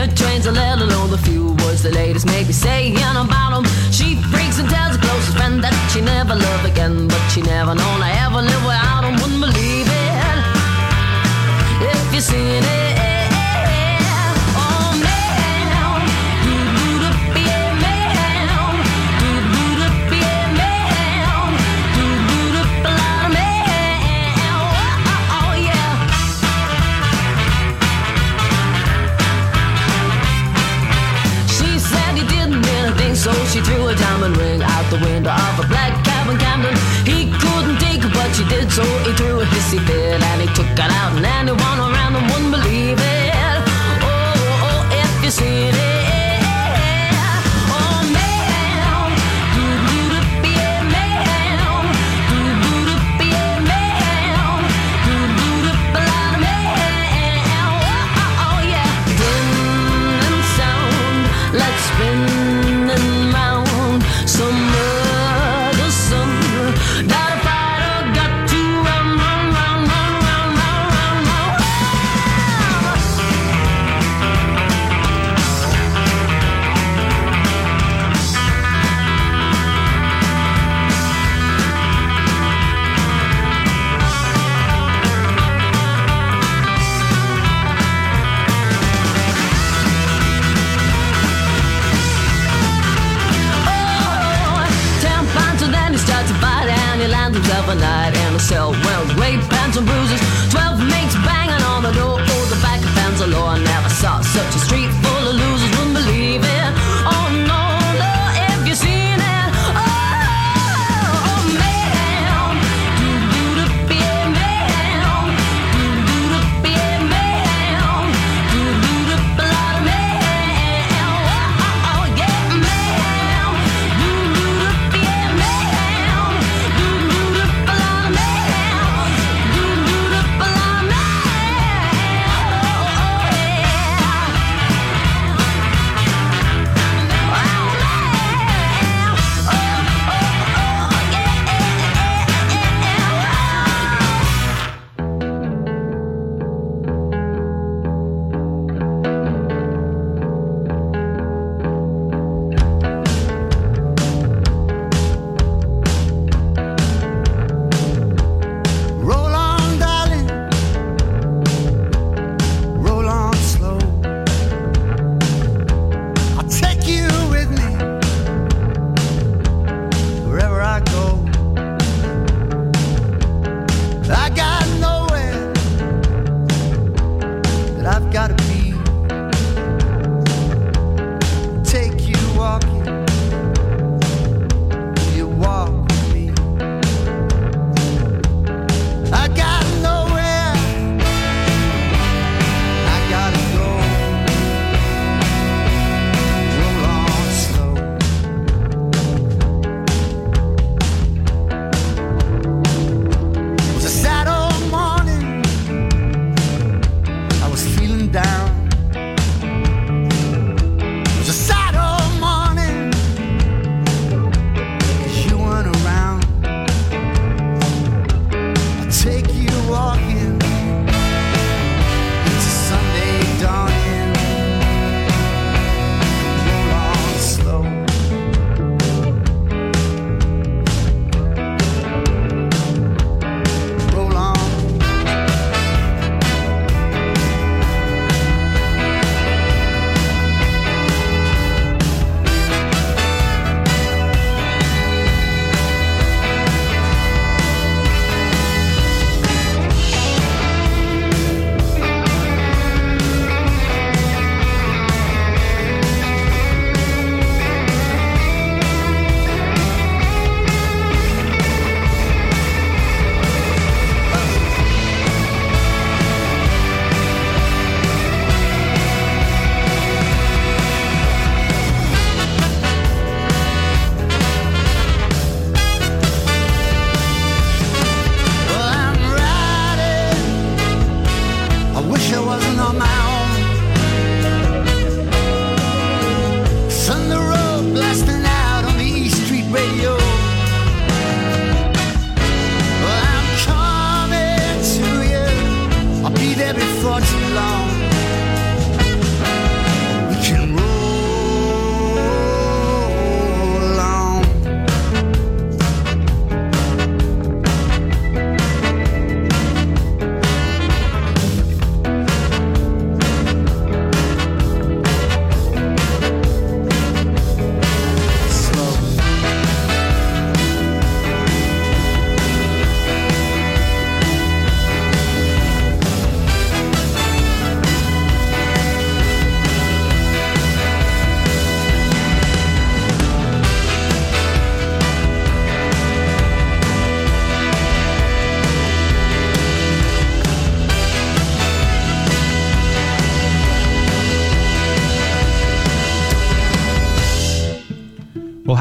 hear trains, and let alone the few words the ladies make me saying about them. She freaks and tells her closest friend that she never love again, but she never known I ever live without them. Wouldn't believe it if you seen it. Diamond ring out the window of a black cabin Camden. He couldn't take but she did, so he threw a hissy fit and he took it out, and anyone around him wouldn't believe it. Oh, oh, oh if you seen it.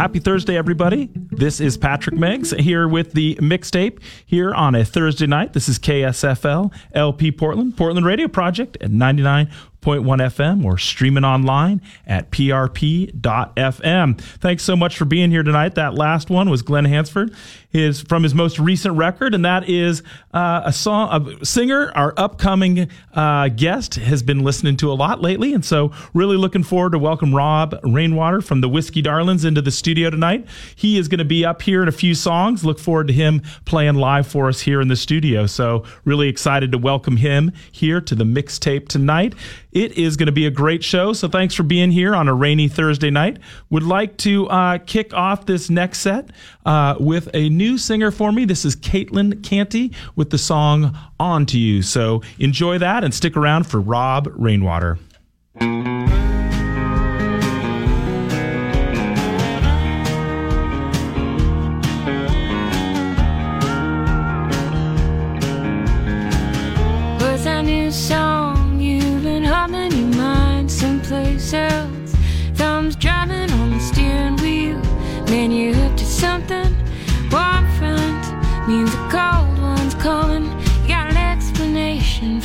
Happy Thursday, everybody. This is Patrick Meggs here with the mixtape here on a Thursday night. This is KSFL LP Portland, Portland Radio Project at 99. 101.1 FM or streaming online at prp.fm. Thanks so much for being here tonight. That last one was Glen Hansard, his from his most recent record, and that is uh, a song, a singer. Our upcoming uh, guest has been listening to a lot lately, and so really looking forward to welcome Rob Rainwater from the Whiskey Darlings into the studio tonight. He is going to be up here in a few songs. Look forward to him playing live for us here in the studio. So really excited to welcome him here to the mixtape tonight. It is going to be a great show. So thanks for being here on a rainy Thursday night. Would like to uh, kick off this next set uh, with a new singer for me. This is Caitlin Canty with the song On to You. So enjoy that and stick around for Rob Rainwater.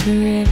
For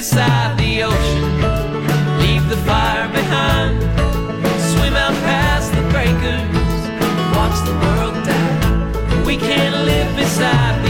beside the ocean. Leave the fire behind. Swim out past the breakers. Watch the world die. We can't live beside the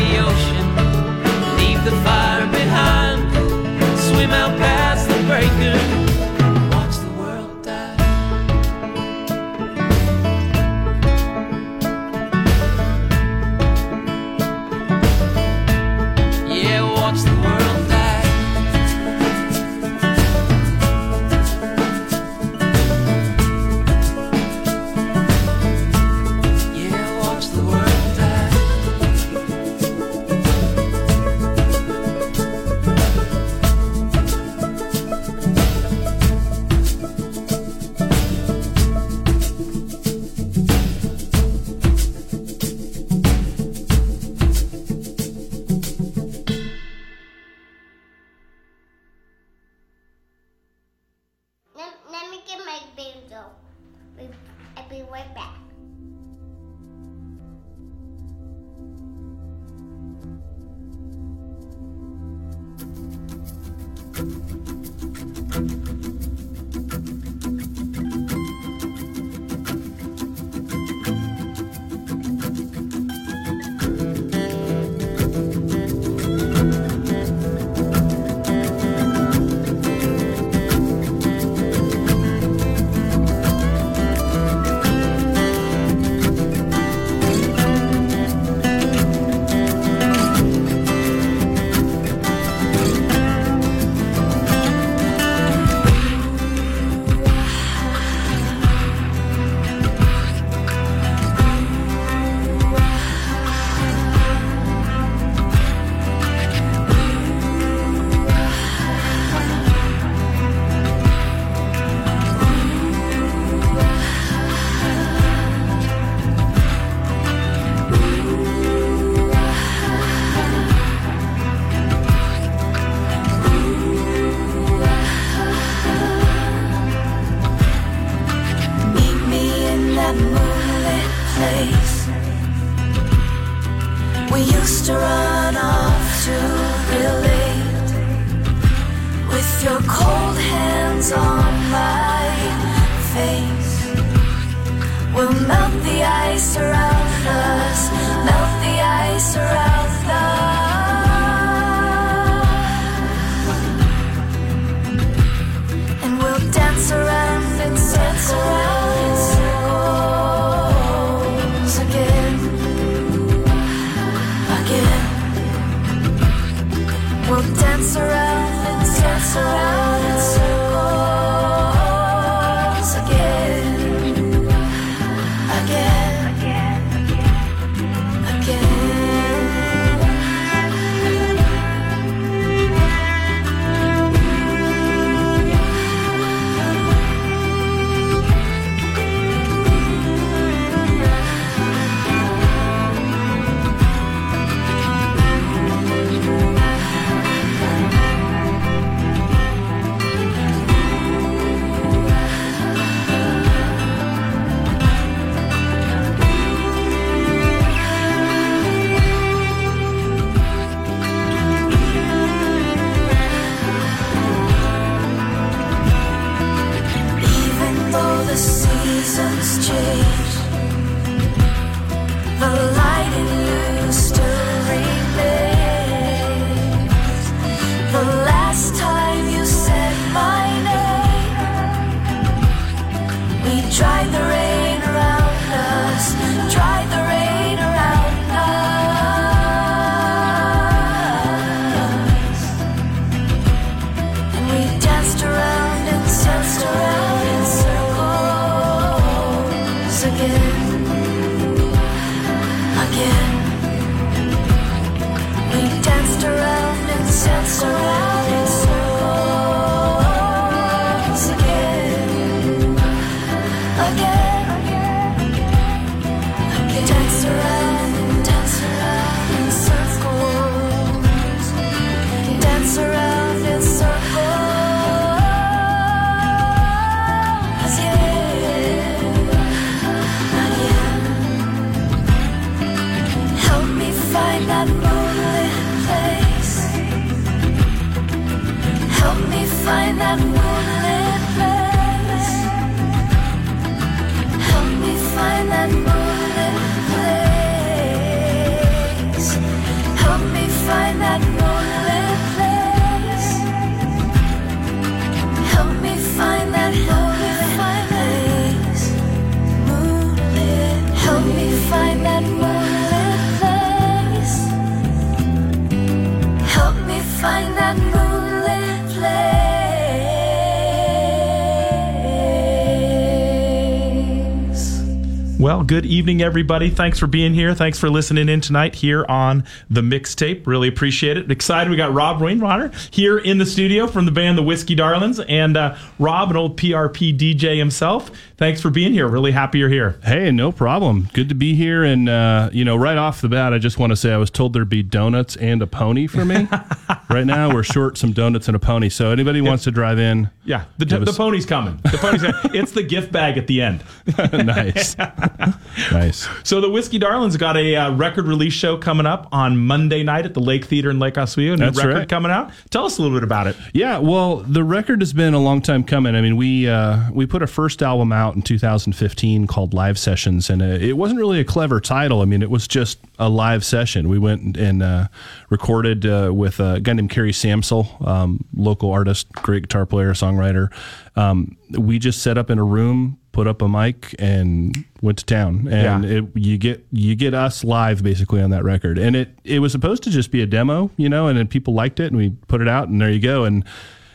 good evening, everybody. Thanks for being here. Thanks for listening in tonight here on the mixtape. Really appreciate it. Excited. We got Rob Rainwater here in the studio from the band The Whiskey Darlings. And uh, Rob, an old PRP DJ himself, thanks for being here. Really happy you're here. Hey, no problem. Good to be here. And, uh, you know, right off the bat, I just want to say I was told there'd be donuts and a pony for me. right now, we're short some donuts and a pony. So anybody wants to drive in, Yeah, the, the us- pony's coming. The pony's coming. It's the gift bag at the end. nice. nice. So the Whiskey Darlings got a uh, record release show coming up on Monday night at the Lake Theater in Lake Oswego. New That's record right. coming out. Tell us a little bit about it. Yeah, well, the record has been a long time coming. I mean, we uh, we put a first album out in 2015 called Live Sessions, and uh, it wasn't really a clever title. I mean, it was just a live session. We went and uh, recorded uh, with a guy named Kerry Samsel, um, local artist, great guitar player, songwriter. Um, we just set up in a room, put up a mic, and went to town. And Yeah. it, you get you get us live basically on that record, and it it was supposed to just be a demo, you know, and then people liked it, and we put it out, and there you go. And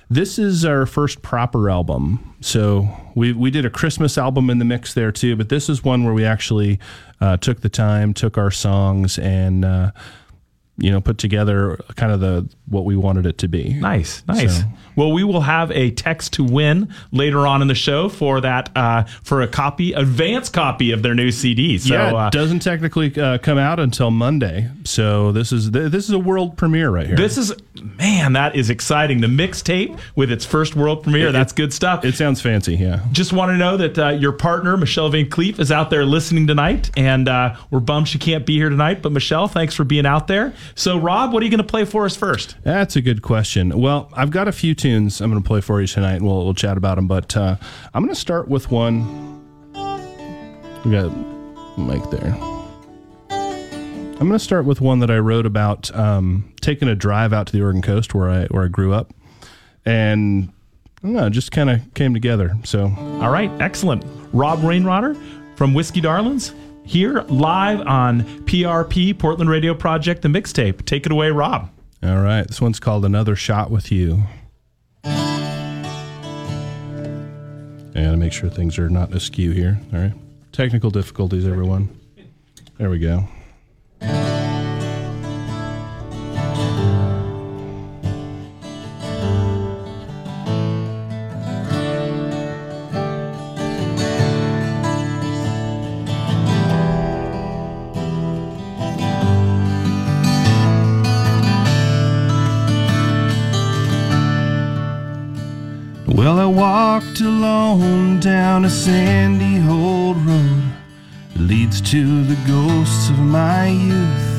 this is our first proper album, so we we did a Christmas album in the mix there too, but this is one where we actually uh, took the time, took our songs, and uh, you know put together kind of the what we wanted it to be. Nice, nice. So- Well, we will have a text to win later on in the show for that uh, for a copy, advance copy of their new CD. So yeah, it uh, doesn't technically uh, come out until Monday, so this is th- this is a world premiere right here. this is man, that is exciting. The mixtape with its first world premiere. It- that's good stuff. it sounds fancy, yeah. just want to know that uh, your partner Michelle Van Cleef is out there listening tonight, and uh, we're bummed she can't be here tonight. But Michelle, thanks for being out there. So, Rob, what are you going to play for us first? That's a good question. Well, I've got a few tunes I'm going to play for you tonight, and we'll, we'll chat about them. But uh, I'm going to start with one. We got Mike there. I'm going to start with one that I wrote about um, taking a drive out to the Oregon coast where I where I grew up, and I know, it just kind of came together. So All right, excellent. Rob Rainwater from Whiskey Darlings here live on PRP Portland Radio Project, the mixtape. Take it away, Rob. All right, this one's called Another Shot with You. I gotta make sure things are not askew here. All right. Technical difficulties, everyone. There we go. Sandy old road leads to the ghosts of my youth.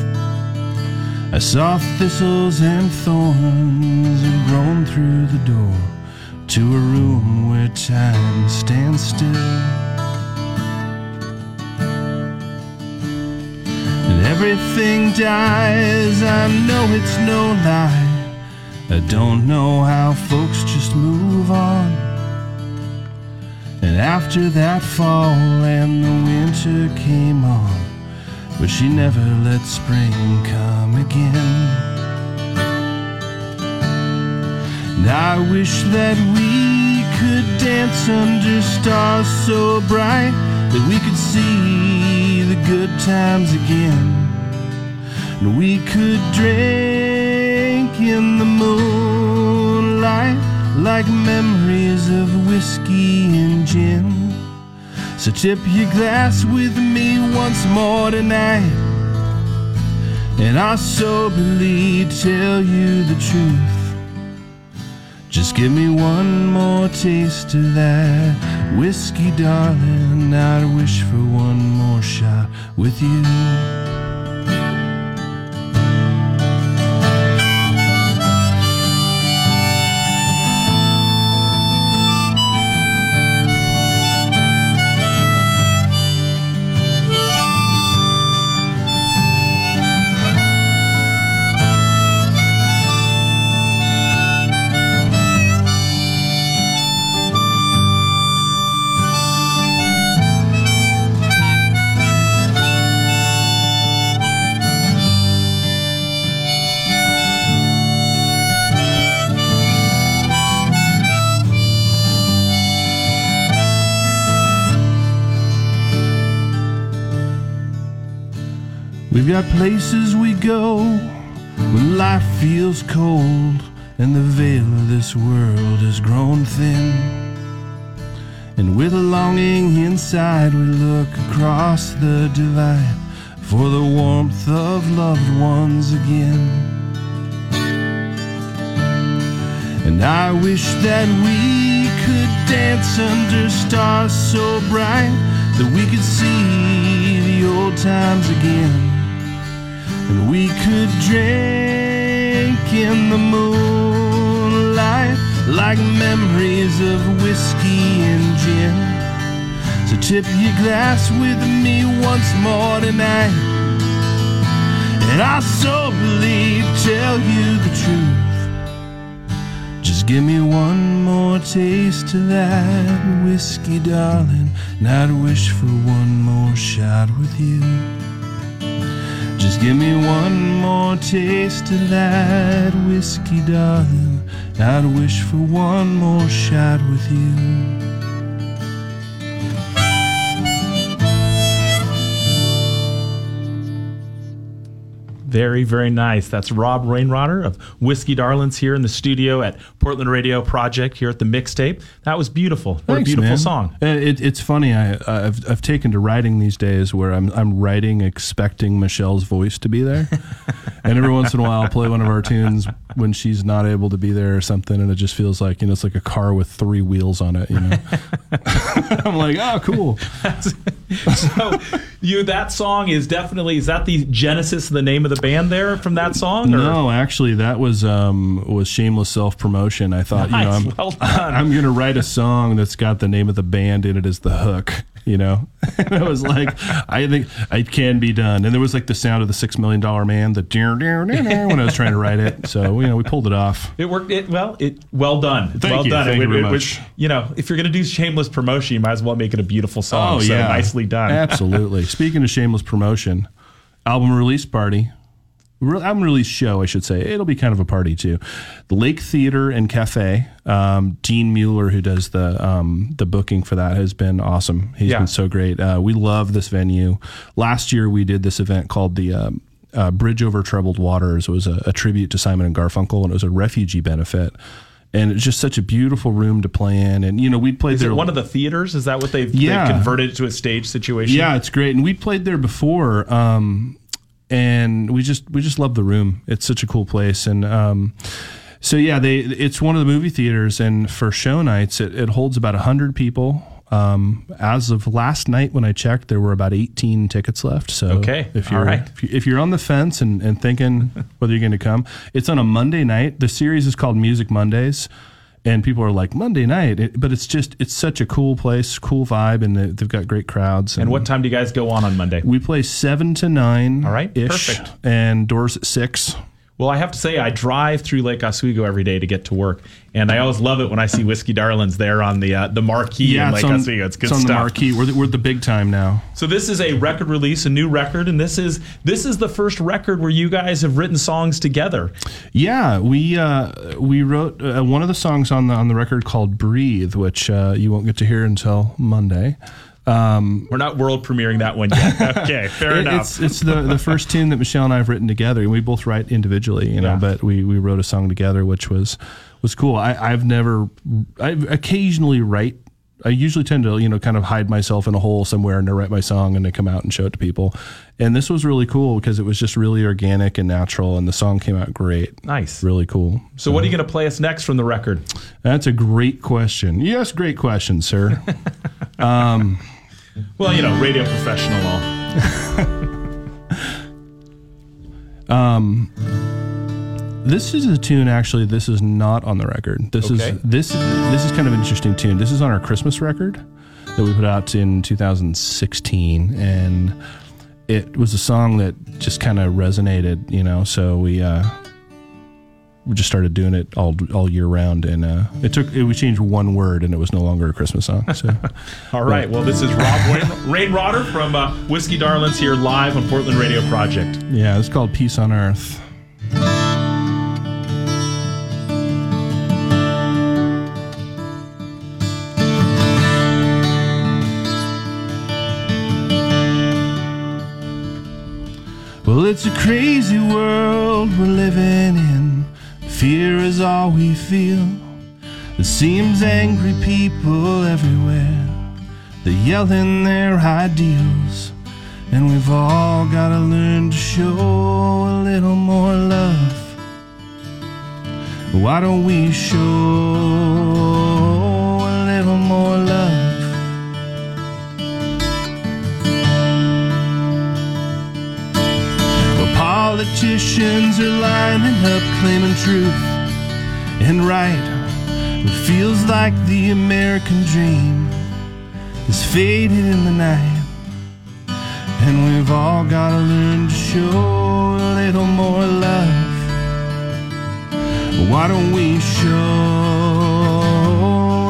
I saw thistles and thorns and grown through the door to a room where time stands still. And everything dies, I know it's no lie. I don't know how folks just move on. And after that fall and the winter came on, but she never let spring come again. And I wish that we could dance under stars so bright that we could see the good times again. And we could drink in the moonlight like memories of whiskey and gin. So tip your glass with me once more tonight. And I'll soberly tell you the truth. Just give me one more taste of that whiskey, darling. I'd wish for one more shot with you. We've got places we go when life feels cold and the veil of this world has grown thin. And with a longing inside, we look across the divide for the warmth of loved ones again. And I wish that we could dance under stars so bright that we could see the old times again. And we could drink in the moonlight like memories of whiskey and gin. So tip your glass with me once more tonight. And I'll soberly tell you the truth. Just give me one more taste of that whiskey, darling. And I'd wish for one more shot with you. Just give me one more taste of that whiskey, darling. I'd wish for one more shot with you. Very, very nice. That's Rob Rainwater of Whiskey Darlings here in the studio at Portland Radio Project here at the mixtape. That was beautiful. What a beautiful man. song. Uh, It, it's funny. I, I've, I've taken to writing these days where I'm, I'm writing expecting Michelle's voice to be there. and every once in a while, I'll play one of our tunes when she's not able to be there or something. And it just feels like, you know, it's like a car with three wheels on it, you know? I'm like, oh, cool. so you that song is definitely is that the genesis of the name of the band there from that song or? No, actually, that was um, was shameless self promotion. I thought, you know, I'm, Well. I'm going to write a song that's got the name of the band in it as the hook. You know, and I was like, I think it can be done. And there was like the sound of the Six Million Dollar Man, the dear, dear, dear, when I was trying to write it. So you know, we pulled it off. It worked. It well. It well done. Thank well you. done. Thank It you very it much. you know, if you're going to do shameless promotion, you might as well make it a beautiful song. Oh, so nicely done. Absolutely. Speaking of shameless promotion, album release party. Re- Album release show, I should say. It'll be kind of a party too. The Lake Theater and Cafe. Um, Dean Mueller, who does the um, the booking for that, has been awesome. He's Yeah. been so great. Uh, we love this venue. Last year we did this event called the um, uh, Bridge Over Troubled Waters. It was a, a tribute to Simon and Garfunkel, and it was a refugee benefit. And it's just such a beautiful room to play in. And you know, we played Is there it one of the theaters? Is that what they've, Yeah. they've converted it to a stage situation? yeah, it's great, and we played there before, um, and we just we just love the room. It's such a cool place, and um, so yeah, they it's one of the movie theaters, and for show nights, it, it holds about hundred people. Um, as of last night when I checked, there were about 18 tickets left. So Okay, if you're right. if, you, if you're on the fence and, and thinking whether you're going to come, it's on a Monday night. The series is called Music Mondays. And people are like Monday night, It- but it's just it's such a cool place, cool vibe, and they- they've got great crowds. And what time do you guys go on on Monday? We play seven to nine. All right, ish, perfect. And doors at six. Well, I have to say, I drive through Lake Oswego every day to get to work, and I always love it when I see Whiskey Darlings there on the uh, the marquee in Lake on, Oswego. It's good it's on stuff. the marquee. We're the, we're the big time now. So this is a record release, a new record, and this is this is the first record where you guys have written songs together. Yeah, we uh, we wrote uh, one of the songs on the on the record called "Breathe," which uh, you won't get to hear until Monday. Um, We're not world premiering that one yet. Okay, fair It- enough. It's it's the the first tune that Michelle and I have written together, and we both write individually, you know. Yeah. But we we wrote a song together, which was was cool. I, I've never, I occasionally write. I usually tend to you know kind of hide myself in a hole somewhere and I write my song and then come out and show it to people. And this was really cool because it was just really organic and natural, and the song came out great. nice. Really cool. So, what are you going to play us next from the record? That's a great question. Yes, great question, sir. Um, Well, you know, radio professional. All. This is a tune. Actually, this is not on the record. This Okay. is this this is kind of an interesting tune. This is on our Christmas record that we put out in 2016, and it was a song that just kind of resonated, you know. So we uh, we just started doing it all all year round, and uh, it took it, we changed one word, and it was no longer a Christmas song. So All right. Well, this is Rob Rain, Rainwater from uh, Whiskey Darlings here live on Portland Radio Project. yeah, it's called Peace on Earth. Well, it's a crazy world we're living in. Fear is all we feel. It seems angry people everywhere. They're yelling their ideals. And we've all got to learn to show a little more love. Why don't we show a little more love? Politicians are lining up claiming truth and right. It feels like the American dream is faded in the night. And we've all got to learn to show a little more love. Why don't we show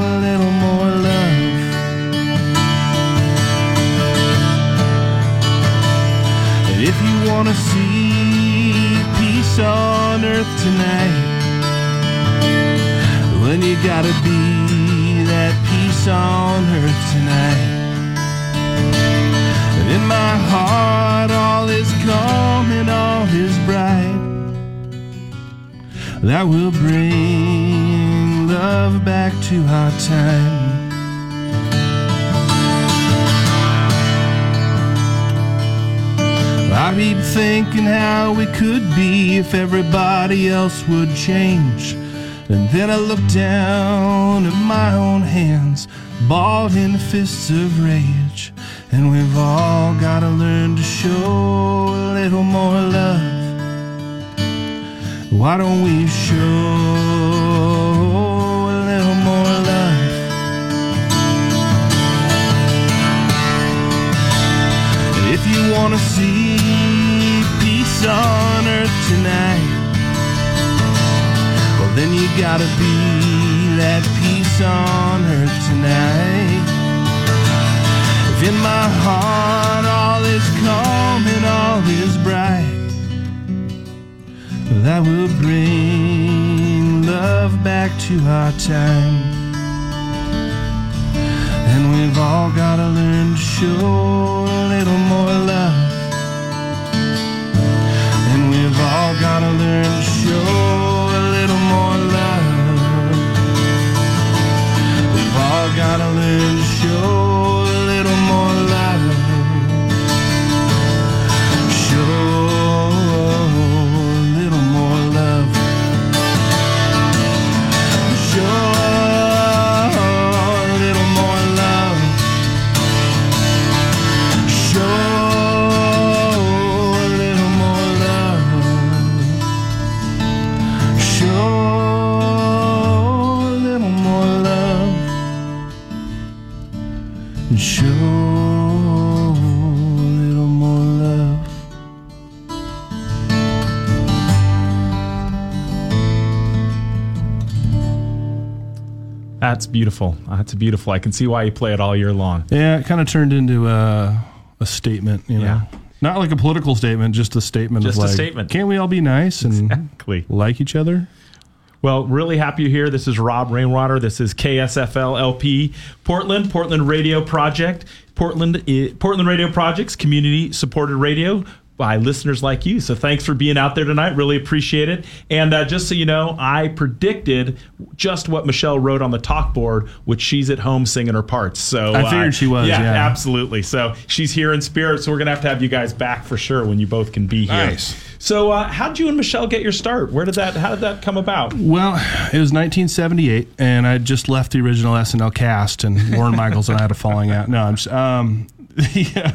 a little more love? And if you want to see on earth tonight, then you gotta be that peace on earth tonight. In my heart, all is calm and all is bright. That will bring love back to our time. I keep thinking how we could be if everybody else would change. And then I look down at my own hands, balled in fists of rage. And we've all got to learn to show a little more love. Why don't we show a little more love? If you want to see on earth tonight, well, then you gotta be that peace on earth tonight. If in my heart all is calm and all is bright, that will bring love back to our time. And we've all gotta learn to show a little more love. Gotta learn to show a little more love. We've all gotta learn to show That's beautiful. That's beautiful. I can see why you play it all year long. Yeah, it kind of turned into a, a statement, you know. Yeah. Not like a political statement, just a statement Just of a like, statement. can't we all be nice and Exactly. like each other? Well, really happy you're here. This is Rob Rainwater. This is KSFL LP Portland, Portland Radio Project. Portland, eh, Portland Radio Projects, community supported radio by listeners like you. So thanks for being out there tonight. Really appreciate it. And uh, just so you know, I predicted just what Michelle wrote on the talk board, which she's at home singing her parts. So I figured she was, yeah. absolutely. So she's here in spirit. So we're gonna have to have you guys back for sure when you both can be here. Nice. So uh, how did you and Michelle get your start? Where did that? How did that come about? Well, it was 1978, and I just left the original SNL cast, and Lorne Michaels and I had a falling out. No, I'm just, um, yeah,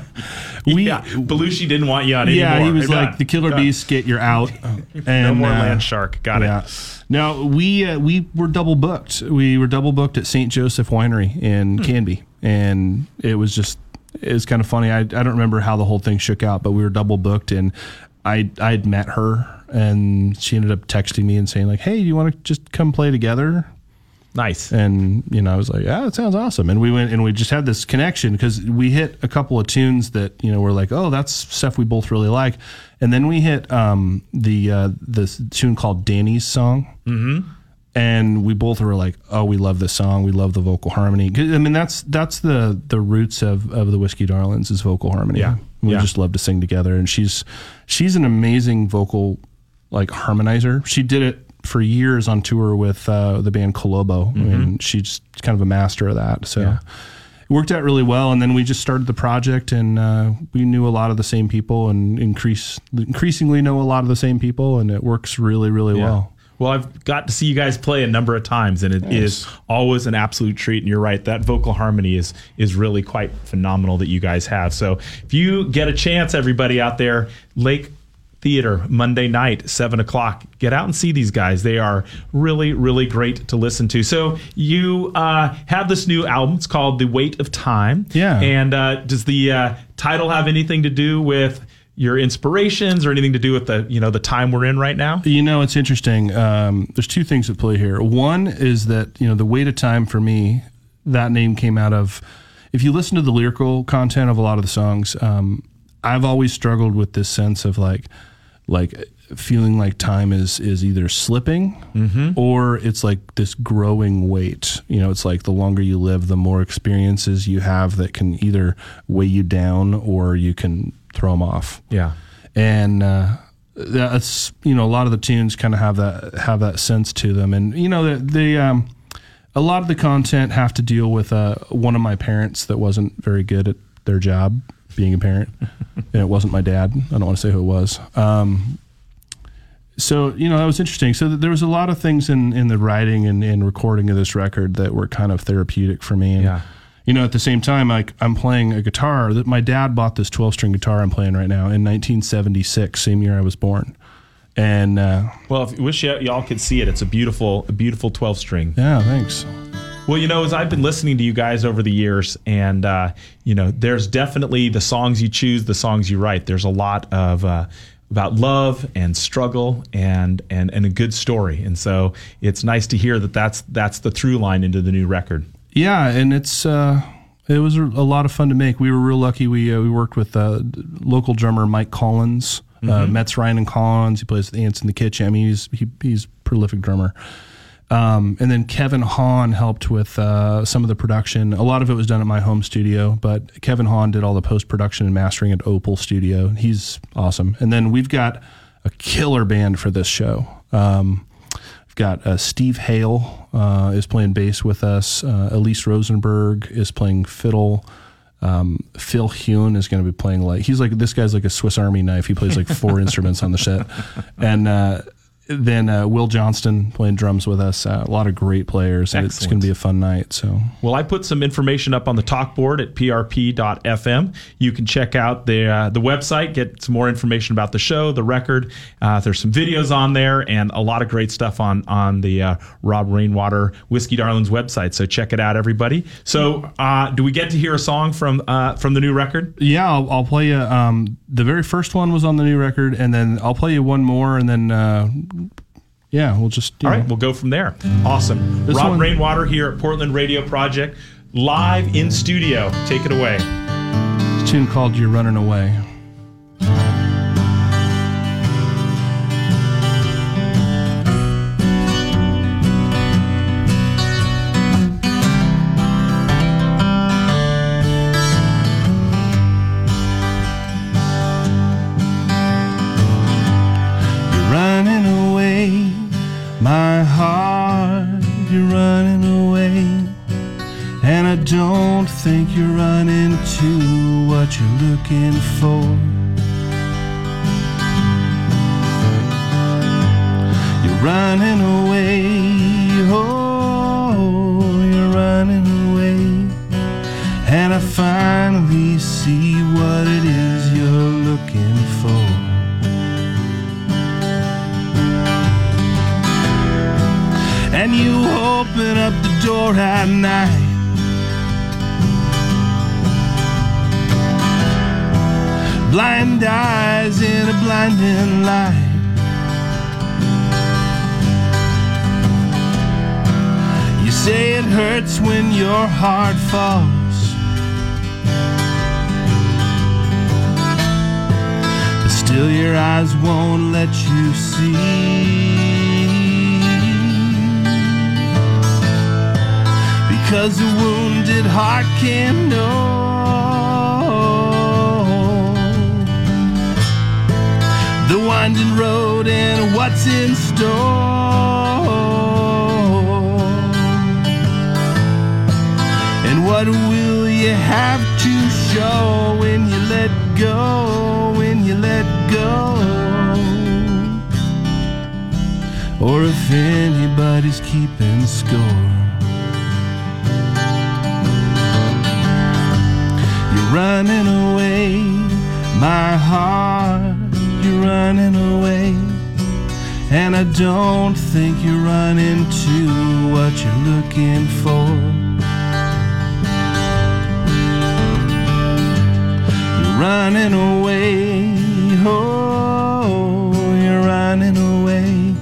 we, yeah, Belushi didn't want you on anymore. yeah, he was like the Killer. Beast, get you're out, and No more uh, land shark. Got yeah. it. No, we uh, we were double booked. We were double booked at St. Joseph Winery in Hmm. Canby, and it was just it was kind of funny. I I don't remember how the whole thing shook out, but we were double booked, and I I had met her, and she ended up texting me and saying like, "Hey, do you want to just come play together?" Nice. And you know, I was like, "Yeah, that sounds awesome." And we went and we just had this connection because we hit a couple of tunes that you know we're like, "Oh, that's stuff we both really like." And then we hit um, the uh, the tune called Danny's song, mm-hmm. and we both were like, "Oh, we love this song. We love the vocal harmony." I mean, that's that's the the roots of of the Whiskey Darlings is vocal harmony. Yeah. we Yeah. just love to sing together, and she's she's an amazing vocal like harmonizer. She did it for years on tour with uh, the band Calobo. I mean, she's kind of a master of that. So Yeah. it worked out really well. And then we just started the project, and uh, we knew a lot of the same people, and increase increasingly know a lot of the same people, and it works really, really well. Well, I've got to see you guys play a number of times, and it is always an absolute treat. And you're right, that vocal harmony is is really quite phenomenal that you guys have. So if you get a chance, everybody out there, Lake Theater Monday night, seven o'clock. Get out and see these guys. They are really, really great to listen to. So you uh, have this new album. It's called The Weight of Time. Yeah. And uh, does the uh, title have anything to do with your inspirations or anything to do with the you know the time we're in right now? You know, it's interesting. Um, there's two things at play here. One is that you know the weight of time for me. That name came out of. If you listen to the lyrical content of a lot of the songs, um, I've always struggled with this sense of like, like feeling like time is is either slipping or it's like this growing weight. You know, it's like the longer you live, the more experiences you have that can either weigh you down or you can throw them off Yeah. and uh, that's you know a lot of the tunes kind of have that have that sense to them and you know they um a lot of the content have to deal with uh one of my parents that wasn't very good at their job being a parent. And it wasn't my dad. I don't want to say who it was. Um so you know that was interesting. So there was a lot of things in in the writing and, and recording of this record that were kind of therapeutic for me. And Yeah. you know at the same time like i'm playing a guitar. That my dad bought this 12 string guitar i'm playing right now in 1976 same year i was born. And uh, Well, if you wish y- y'all could see it, it's a beautiful, a beautiful twelve string. yeah thanks Well, you know, as I've been listening to you guys over the years, and uh, you know, there's definitely the songs you choose, the songs you write. There's a lot of uh, about love and struggle and and and a good story, and so it's nice to hear that that's that's the through line into the new record. Yeah, and it's uh, it was a lot of fun to make. We were real lucky. We uh, we worked with uh, local drummer Mike Collins, uh, Mets Ryan and Collins. He plays the Ants in the Kitchen. I mean, he's he, he's a prolific drummer. Um, and then Kevin Hahn helped with uh, some of the production. A lot of it was done at my home studio, but Kevin Hahn did all the post production and mastering at Opal Studio. He's awesome. And then we've got a killer band for this show. Um, We've got uh, Steve Hale uh, is playing bass with us. Uh, Elise Rosenberg is playing fiddle. Um, Phil Hune is going to be playing like he's like this guy's like a Swiss Army knife. He plays like four instruments on the set, and uh, then uh, Will Johnston playing drums with us. Uh, a lot of great players, and it's going to be a fun night. So Well, I put some information up on the talk board at prp.fm. You can check out the uh, the website, get some more information about the show, the record. Uh, there's some videos on there, and a lot of great stuff on on the uh, Rob Rainwater Whiskey Darlings website. So check it out, everybody. So, uh, do we get to hear a song from uh, from the new record? yeah, I'll, I'll play you. Um, the very first one was on the new record, and then I'll play you one more, and then uh, yeah, we'll just All right, we'll go from there. Awesome. This Rob one- Rainwater here at Portland Radio Project, live in studio. Take it away. A tune called "You're Running Away." Don't think you run into what you're looking for. You're running away, oh, you're running away. And I finally see what it is you're looking for. And you open up the door at night. Blind eyes in a blinding light. You say it hurts when your heart falls. But still, your eyes won't let you see. Because a wounded heart can know. The winding road and what's in store. And what will you have to show when you let go? When you let go? Or if anybody's keeping score. You're running away, my heart, you're running away. And I don't think you're running to what you're looking for. You're running away, oh, you're running away.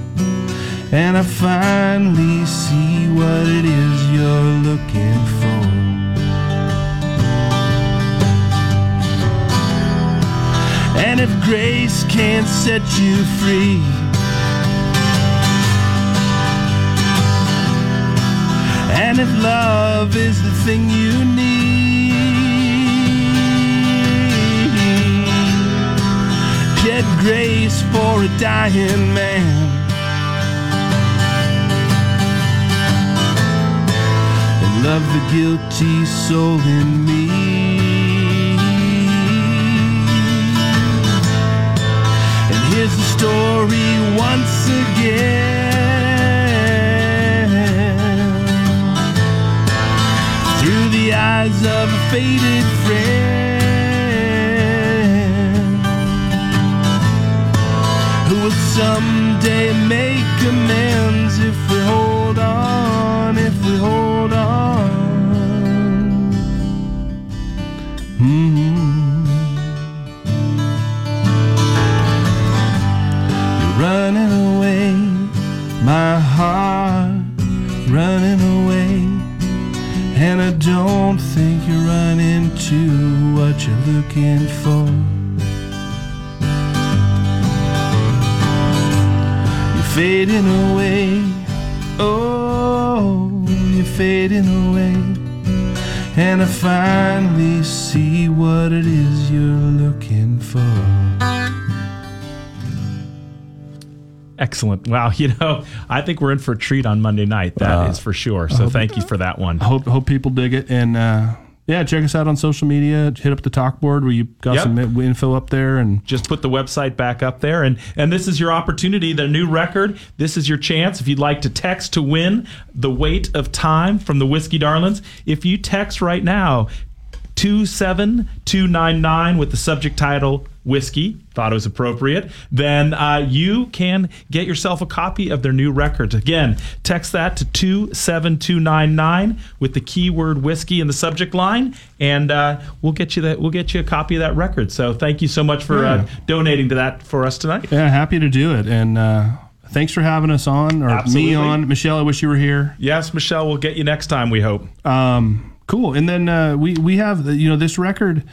And I finally see what it is grace can't set you free, and if love is the thing you need, get grace for a dying man. And love the guilty soul in me. Story once again. Through the eyes of a faded friend who will someday make amends if looking for. You're fading away, oh, you're fading away. And I finally see what it is you're looking for. Excellent. Wow. You know, I think we're in for a treat on Monday night. That is Uh, for sure. So thank you for that one. I hope hope people dig it and uh, yeah, check us out on social media. Hit up the talk board where you got Yep. some info up there and just put the website back up there and and this is your opportunity the new record this is your chance if you'd like to text to win the weight of time from the whiskey darlings if you text right now 27299 with the subject title whiskey thought it was appropriate then uh, you can get yourself a copy of their new record again text that to 27299 with the keyword whiskey in the subject line and uh, we'll get you that we'll get you a copy of that record so thank you so much for uh, donating to that for us tonight yeah, happy to do it. And uh, thanks for having us on or Absolutely. me on. Michelle, I wish you were here. yes michelle we'll get you next time we hope Um, cool. And then uh, we we have the, you know this record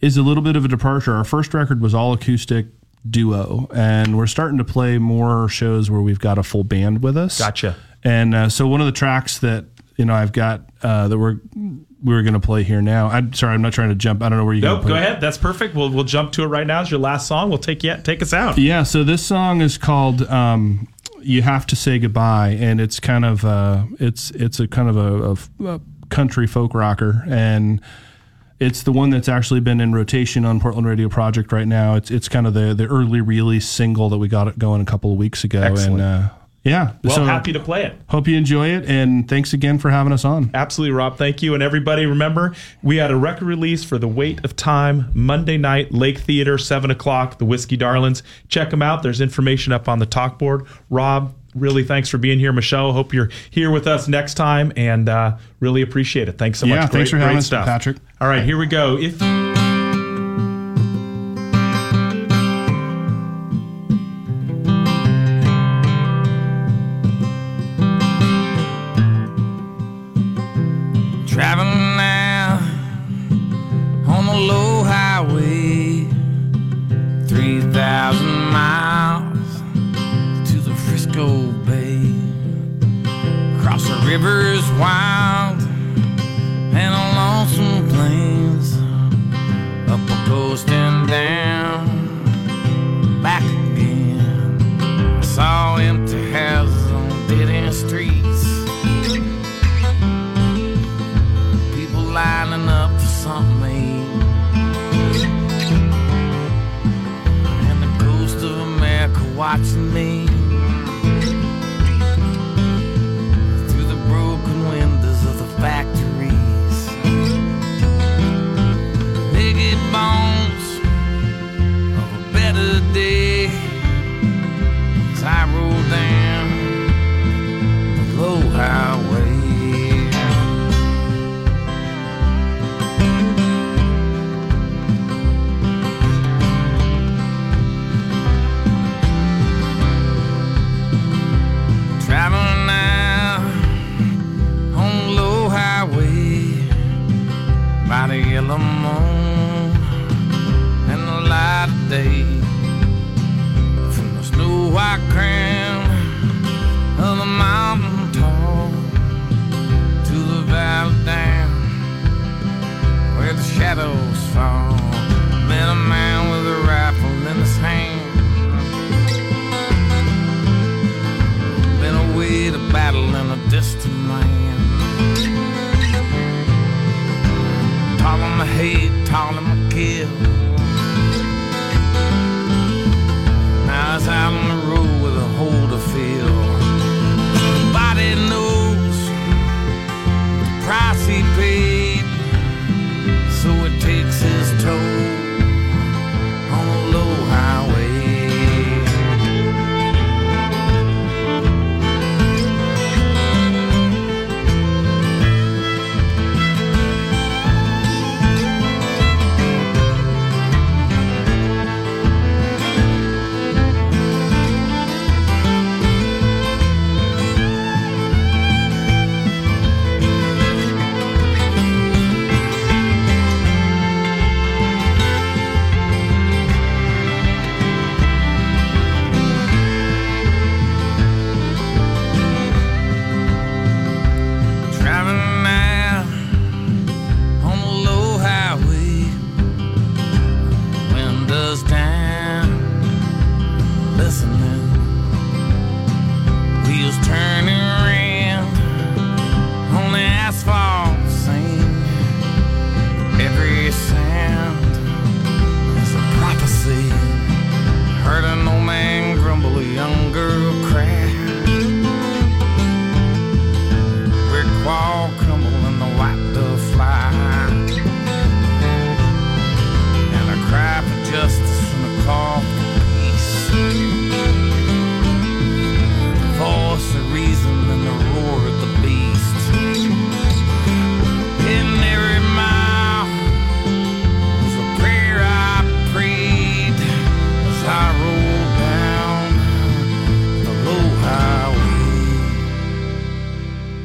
is a little bit of a departure. Our first record was all acoustic duo, and we're starting to play more shows where we've got a full band with us. Gotcha. And uh, so one of the tracks that you know I've got uh, that we're we're going to play here now. I'm sorry, I'm not trying to jump. I don't know where you nope go it. ahead that's perfect we'll, we'll jump to it right now it's your last song we'll take you take us out Yeah, so this song is called um, "You Have to Say Goodbye," and it's kind of uh, it's it's a kind of a, a- a country folk rocker, and it's the one that's actually been in rotation on Portland Radio Project right now. It's it's kind of the the early release single that we got it going a couple of weeks ago, Excellent. and uh, yeah, Well, so happy to play it. hope you enjoy it, and thanks again for having us on. Absolutely, Rob. Thank you. And everybody, remember, we had a record release for The Weight of Time Monday night, Lake Theater, 7 o'clock, the Whiskey Darlings. Check them out. There's information up on the talk board. Rob, really thanks for being here. Michelle, hope you're here with us next time and uh, really appreciate it. Thanks so Yeah, much. thanks for having us, Patrick. All right, here we go. If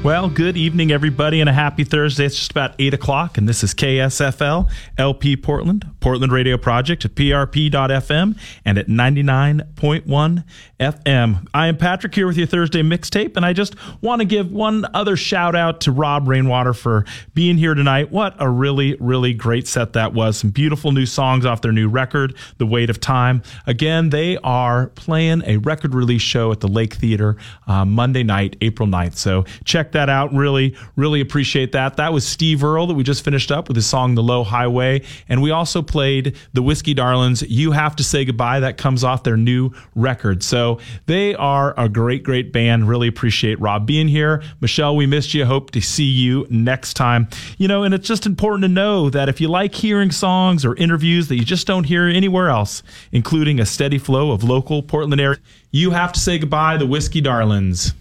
Well, good evening, everybody, and a happy Thursday. It's just about 8 o'clock, and this is KSFL, LP Portland, Portland Radio Project at prp.fm and at 99.1 FM. I am Patrick here with your Thursday mixtape, and I just want to give one other shout out to Rob Rainwater for being here tonight. What a really, really great set that was. Some beautiful new songs off their new record, The Weight of Time. Again, they are playing a record release show at the Lake Theater uh, Monday night, April 9th. So check that out. Really, really appreciate that. That was Steve Earle that we just finished up with his song The Low Highway. And we also played the Whiskey Darlings, You Have to Say Goodbye. That comes off their new record. So they are a great, great band. Really appreciate Rob being here. Michelle, we missed you. Hope to see you next time. You know, and it's just important to know that if you like hearing songs or interviews that you just don't hear anywhere else, including a steady flow of local Portland area, you have to say goodbye, the Whiskey Darlings.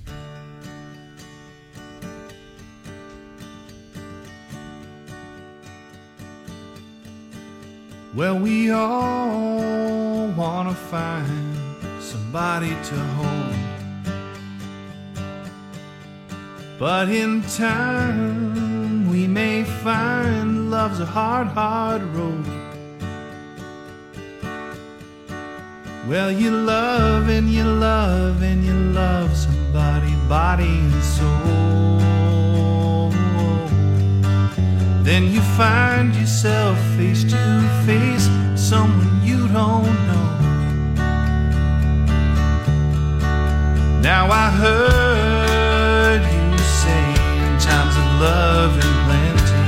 Well, we all want to find somebody to hold. But in time, we may find love's a hard, hard road. Well, you love and you love and you love somebody, body and soul. Then you find yourself face to face, someone you don't know. Now I heard you say in times of love and plenty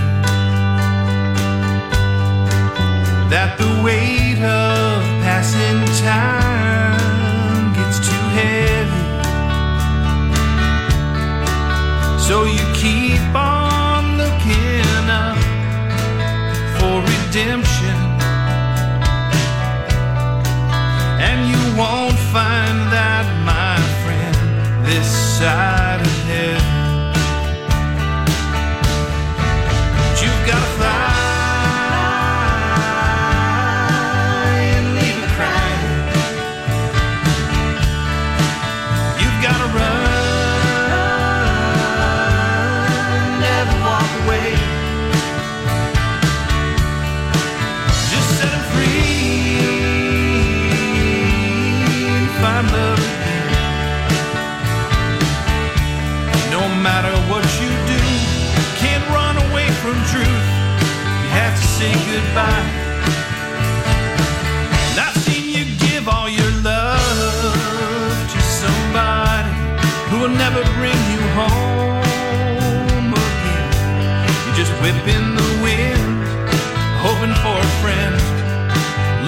that the weight of passing time gets too heavy. So you keep on redemption. And you won't find that, my friend, this side say goodbye. And I've seen you give all your love to somebody who will never bring you home again. You're just whipping the wind, hoping for a friend,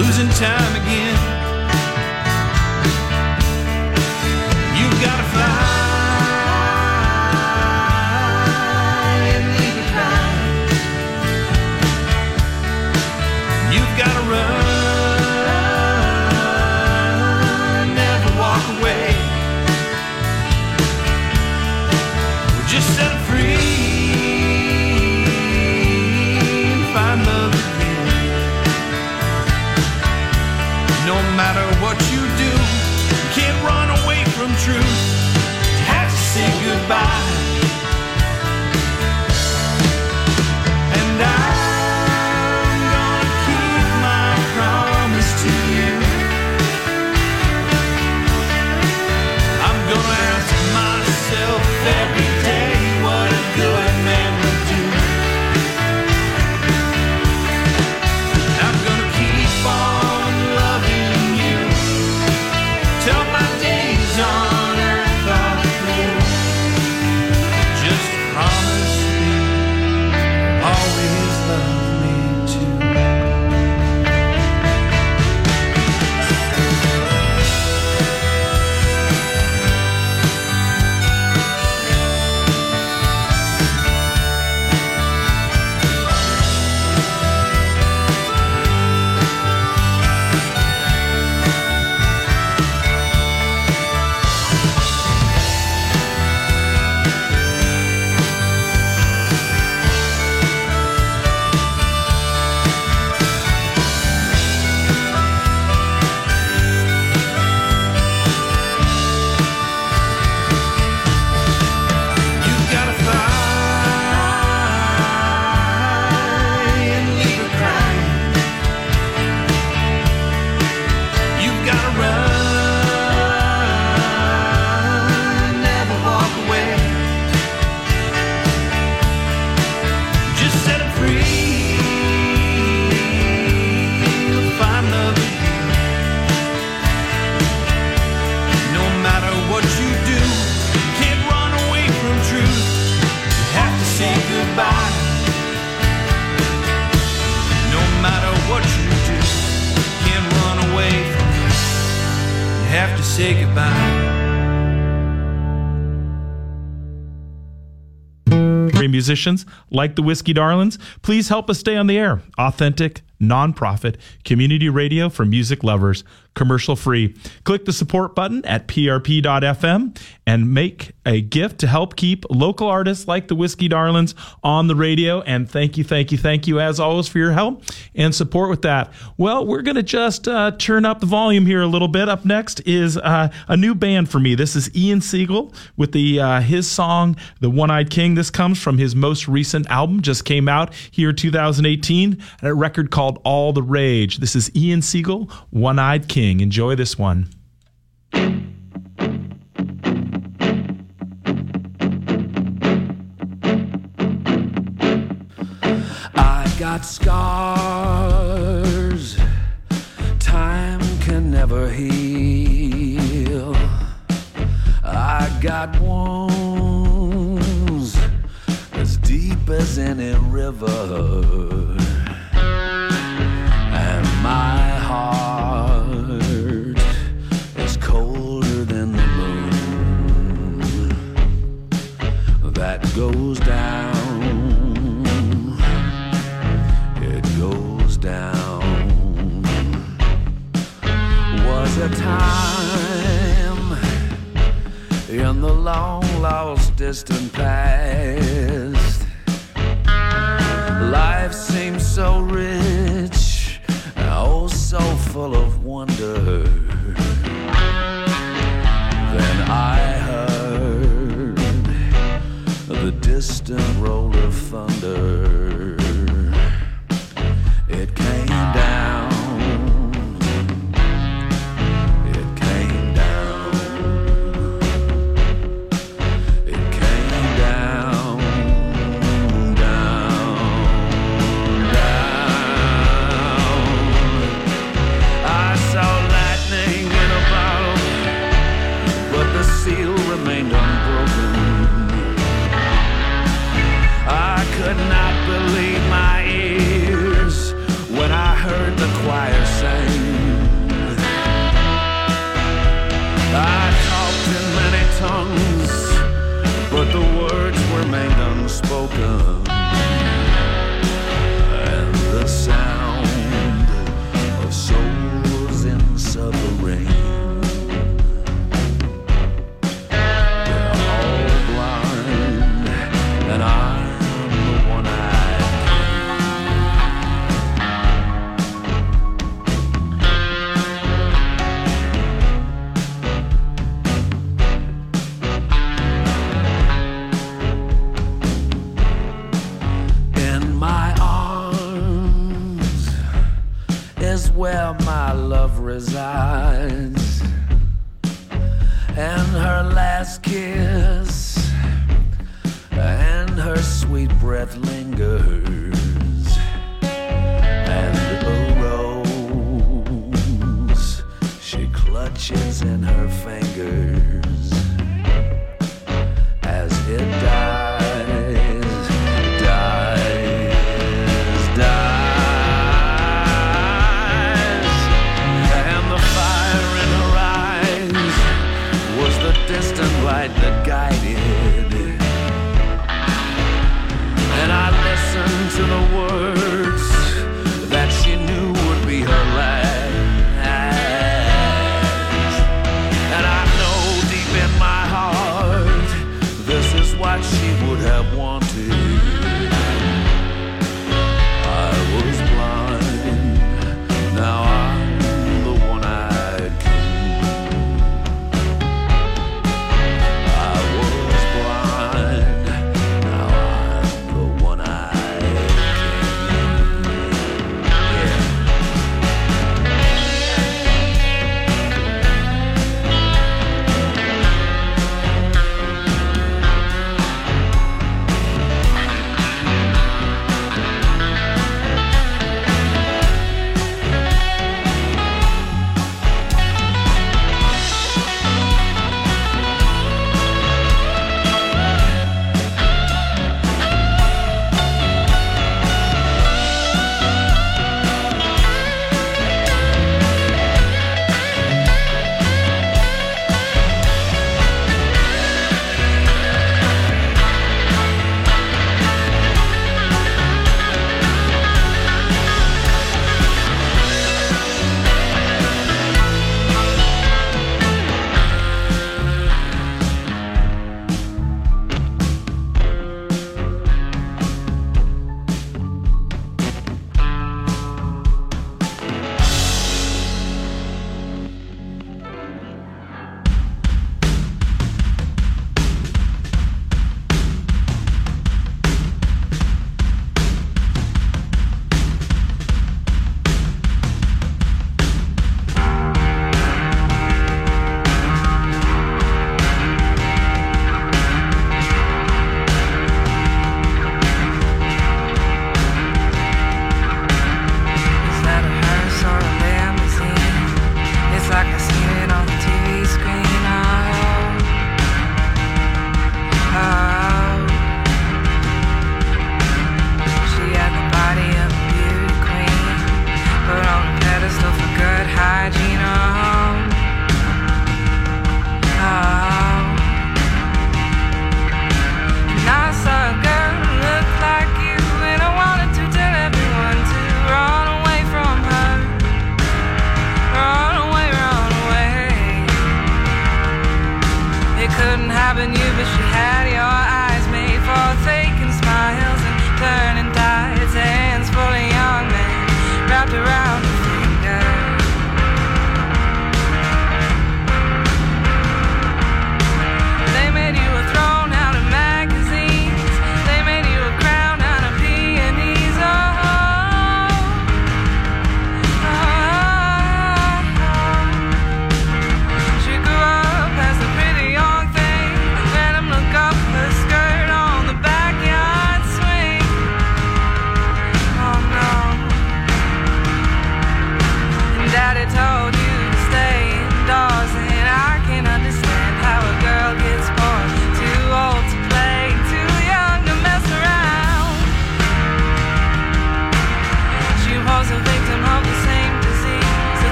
losing time again. Truth. Have to say goodbye. Musicians like the Whiskey Darlings, please help us stay on the air. Authentic, nonprofit, community radio for music lovers, commercial free. Click the support button at prp.fm and make a gift to help keep local artists like the Whiskey Darlings on the radio. And thank you, thank you, thank you as always for your help and support with that. Well, we're going to just uh, turn up the volume here a little bit. Up next is uh, a new band for me. This is Ian Siegel with the uh, his song "The One Eyed King." This comes from his most recent album, just came out here 2018, a record called "All the Rage." This is Ian Siegel, "One Eyed King." Enjoy this one. I got scars time can never heal. I got wounds as deep as any river. Heart is colder than the moon that goes down it goes down. Was a time in the long lost distant past. Life seemed so rich, so full of wonder. Then I heard the distant roll of thunder.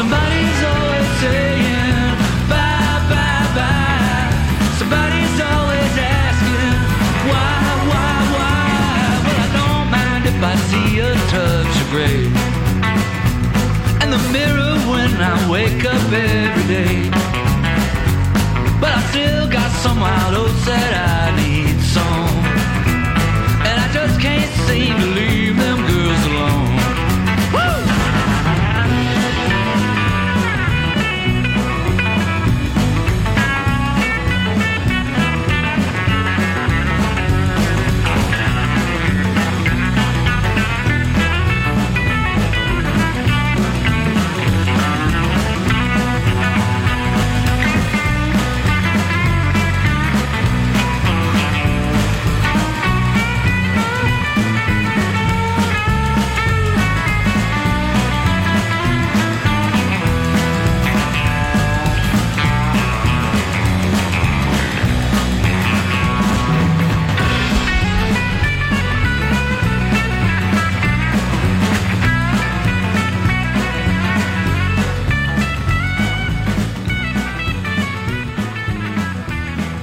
Somebody's always saying bye, bye, bye. Somebody's always asking why, why, why. Well, I don't mind if I see a touch of gray in the mirror when I wake up every day. But I still got some wild oats that I need some,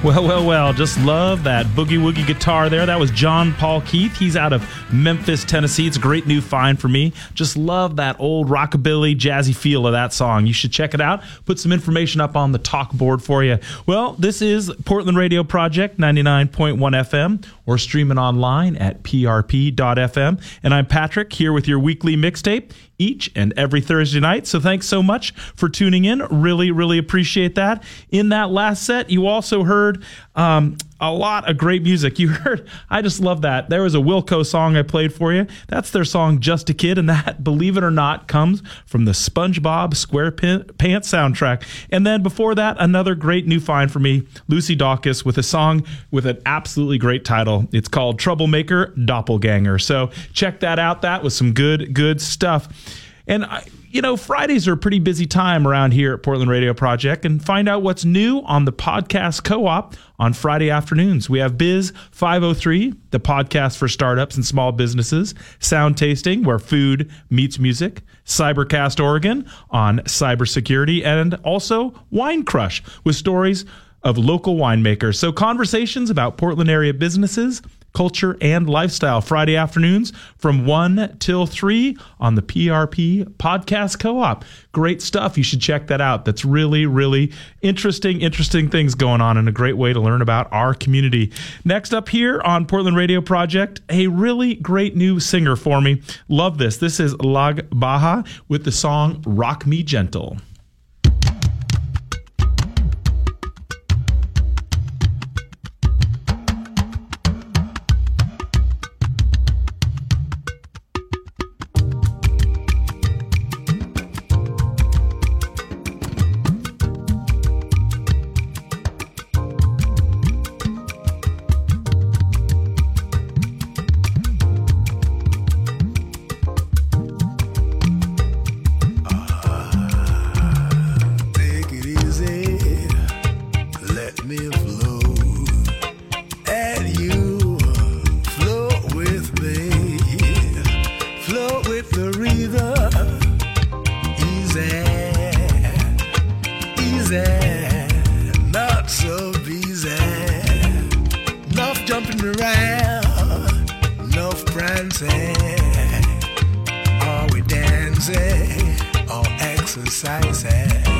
Well, well, well. Just love that boogie woogie guitar there. That was John Paul Keith. He's out of Memphis, Tennessee. It's a great new find for me. Just love that old rockabilly, jazzy feel of that song. You should check it out. Put some information up on the talk board for you. Well, this is Portland Radio Project 99.1 FM or streaming online at prp.fm. And I'm Patrick here with your weekly mixtape each and every Thursday night. So thanks so much for tuning in. Really, really appreciate that. In that last set, you also heard um, a lot of great music. You heard, I just love that. There was a Wilco song I played for you. That's their song Just a Kid. And that, believe it or not, comes from the SpongeBob SquarePants soundtrack. And then before that, another great new find for me, Lucy Dacus with a song with an absolutely great title. It's called Troublemaker Doppelganger. So check that out. That was some good, good stuff. And I, you know, Fridays are a pretty busy time around here at Portland Radio Project and find out what's new on the podcast co op on Friday afternoons. We have Biz 503, the podcast for startups and small businesses, Sound Tasting, where food meets music, Cybercast Oregon on cybersecurity, and also Wine Crush with stories of local winemakers. So, conversations about Portland area businesses culture, and lifestyle Friday afternoons from 1 till 3 on the PRP Podcast Co op. Great stuff. You should check that out. That's really, really interesting, interesting things going on and a great way to learn about our community. Next up here on Portland Radio Project, a really great new singer for me. Love this. This is Lag Baja with the song Rock Me Gentle. riding around. Are we dancing or exercising?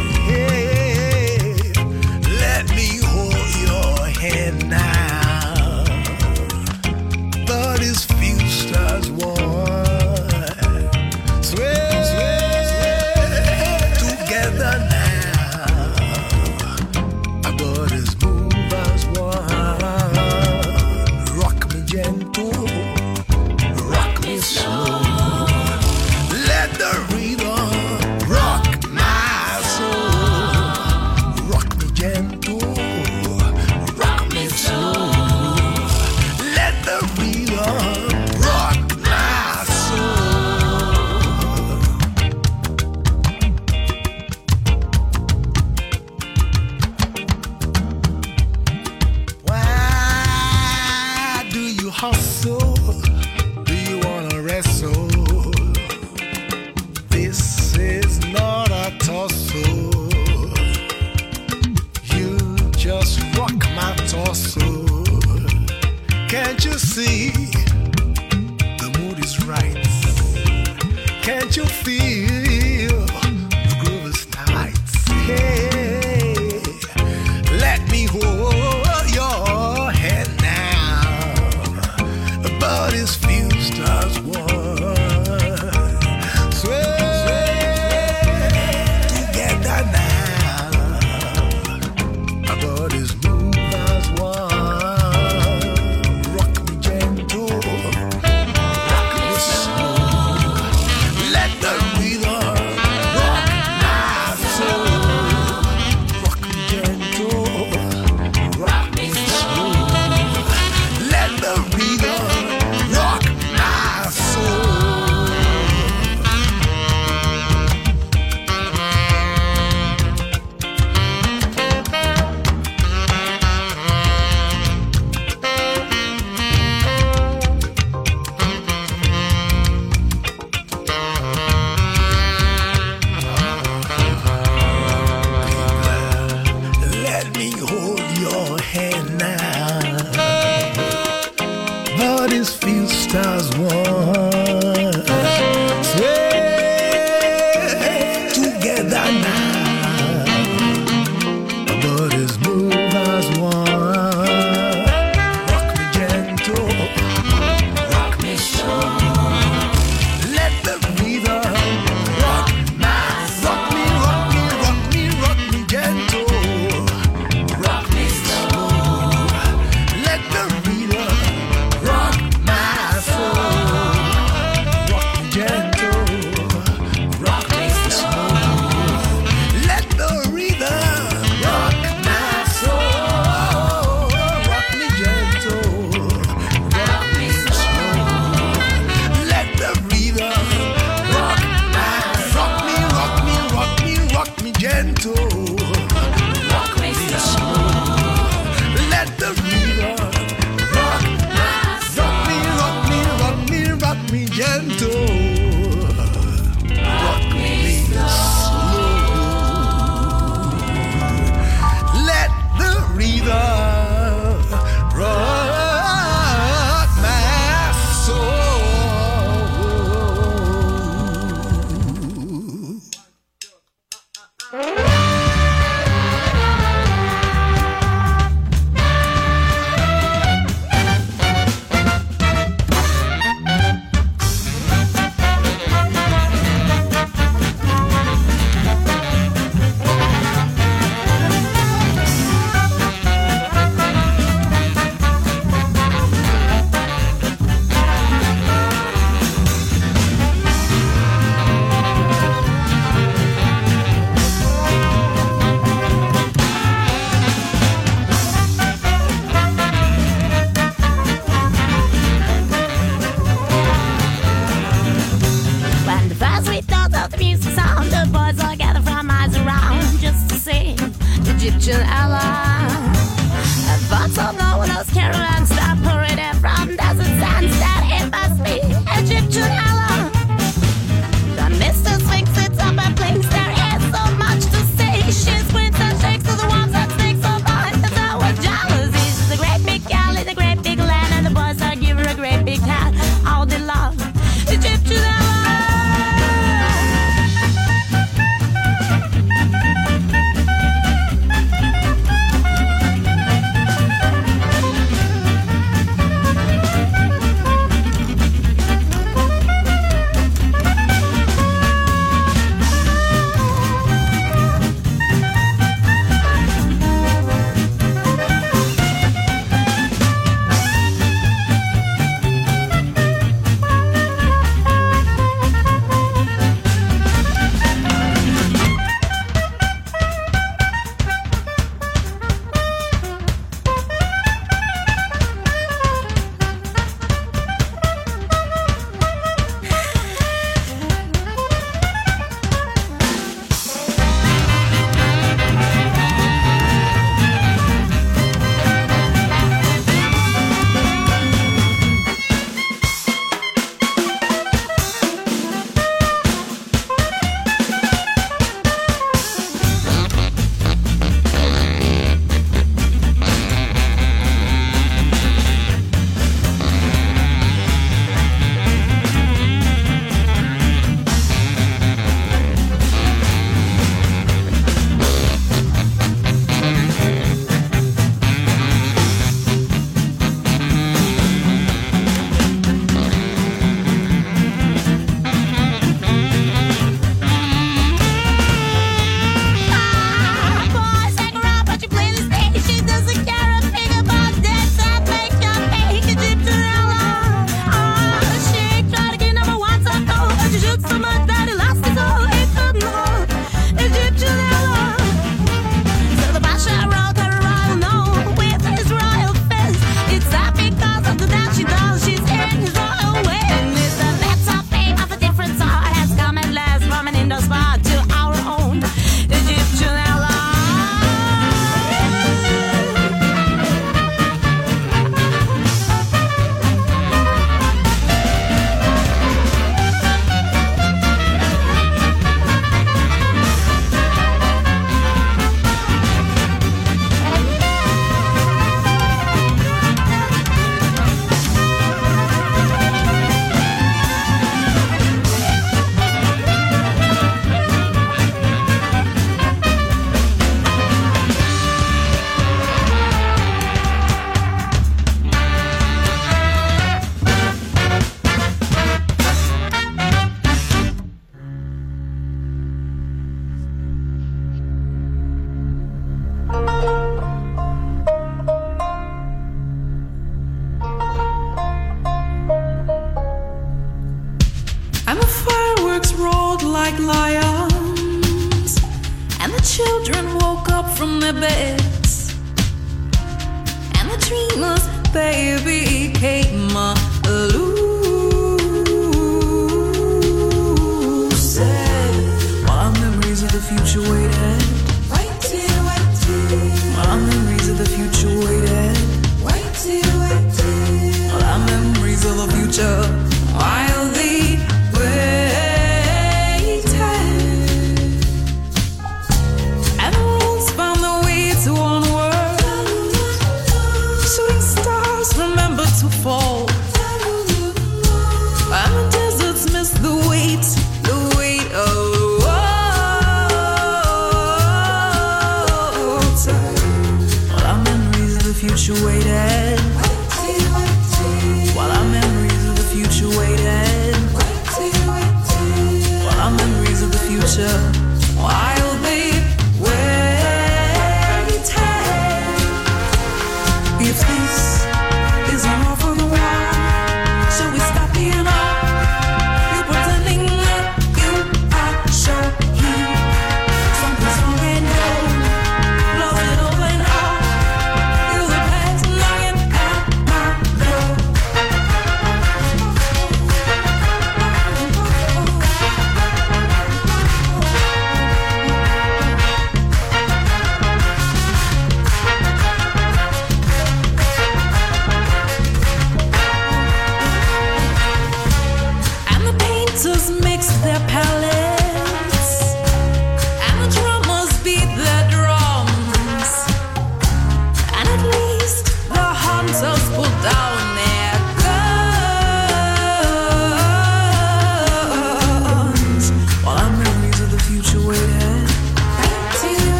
Ah!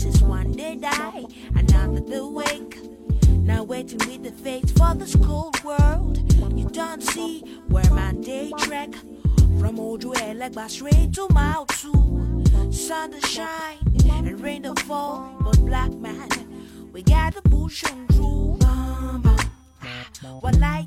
since one day die, another the wake. Now waiting with the fate for this cold world. You don't see where my day trek from old like by straight to Mao Tzu. Sun to shine and rain to fall, but black man, we got the bush on true. What life.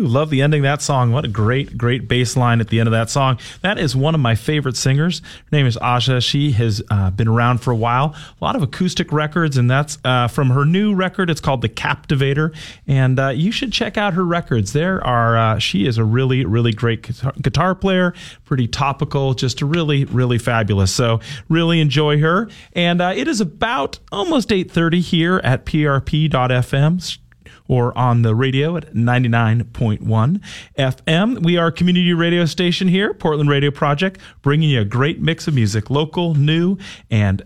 Love the ending of that song. What a great, great bass line at the end of that song. That is one of my favorite singers. Her name is Asha. She has uh, been around for a while. A lot of acoustic records, and that's uh, from her new record. It's called The Captivator, and uh, you should check out her records. There are. Uh, she is a really, really great guitar, player. Pretty topical. Just a really, really fabulous. So really enjoy her. And uh, it is about almost 8:30 here at PRP.FM or on the radio at 99.1 FM. We are a community radio station here, Portland Radio Project, bringing you a great mix of music, local, new, and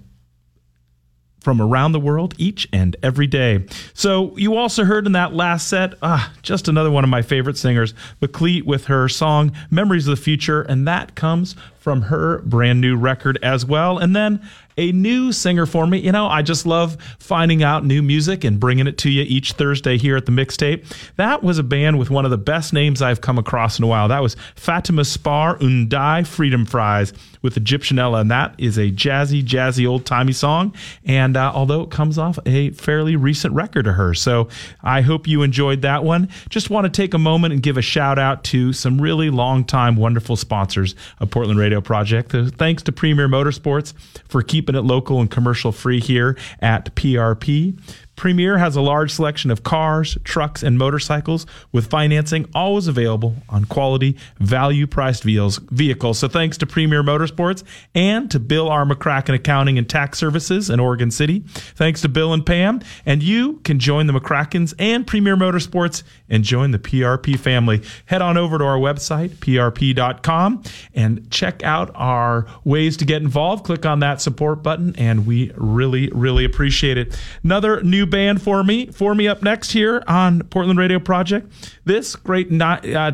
from around the world each and every day. So you also heard in that last set, ah, just another one of my favorite singers, McLeet with her song Memories of the Future, and that comes from her brand new record as well. And then a new singer for me. You know, I just love finding out new music and bringing it to you each Thursday here at the mixtape. That was a band with one of the best names I've come across in a while. That was Fatima Spar and the Freedom Fries with Egyptianella, and that is a jazzy, jazzy, old timey song. And uh, although it comes off a fairly recent record of hers, so I hope you enjoyed that one. Just want to take a moment and give a shout out to some really long time, wonderful sponsors of Portland Radio Project. Thanks to Premier Motorsports for keeping it local and commercial free here at PRP. Premier has a large selection of cars, trucks, and motorcycles with financing always available on quality, value priced vehicles. So thanks to Premier Motorsports and to Bill R. McCracken Accounting and Tax Services in Oregon City. Thanks to Bill and Pam. And you can join the McCrackens and Premier Motorsports and join the PRP family. Head on over to our website, prp.com, and check out our ways to get involved. Click on that support button, and we really, really appreciate it. Another new band for me, for me up next here on Portland Radio Project. This great ni- uh,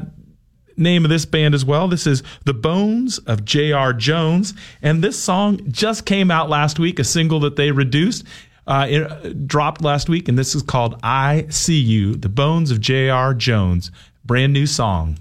name of this band as well. This is The Bones of J.R. Jones. And this song just came out last week, a single that they reduced. Uh, it uh, dropped last week, and this is called I See You, The Bones of J.R. Jones. Brand new song.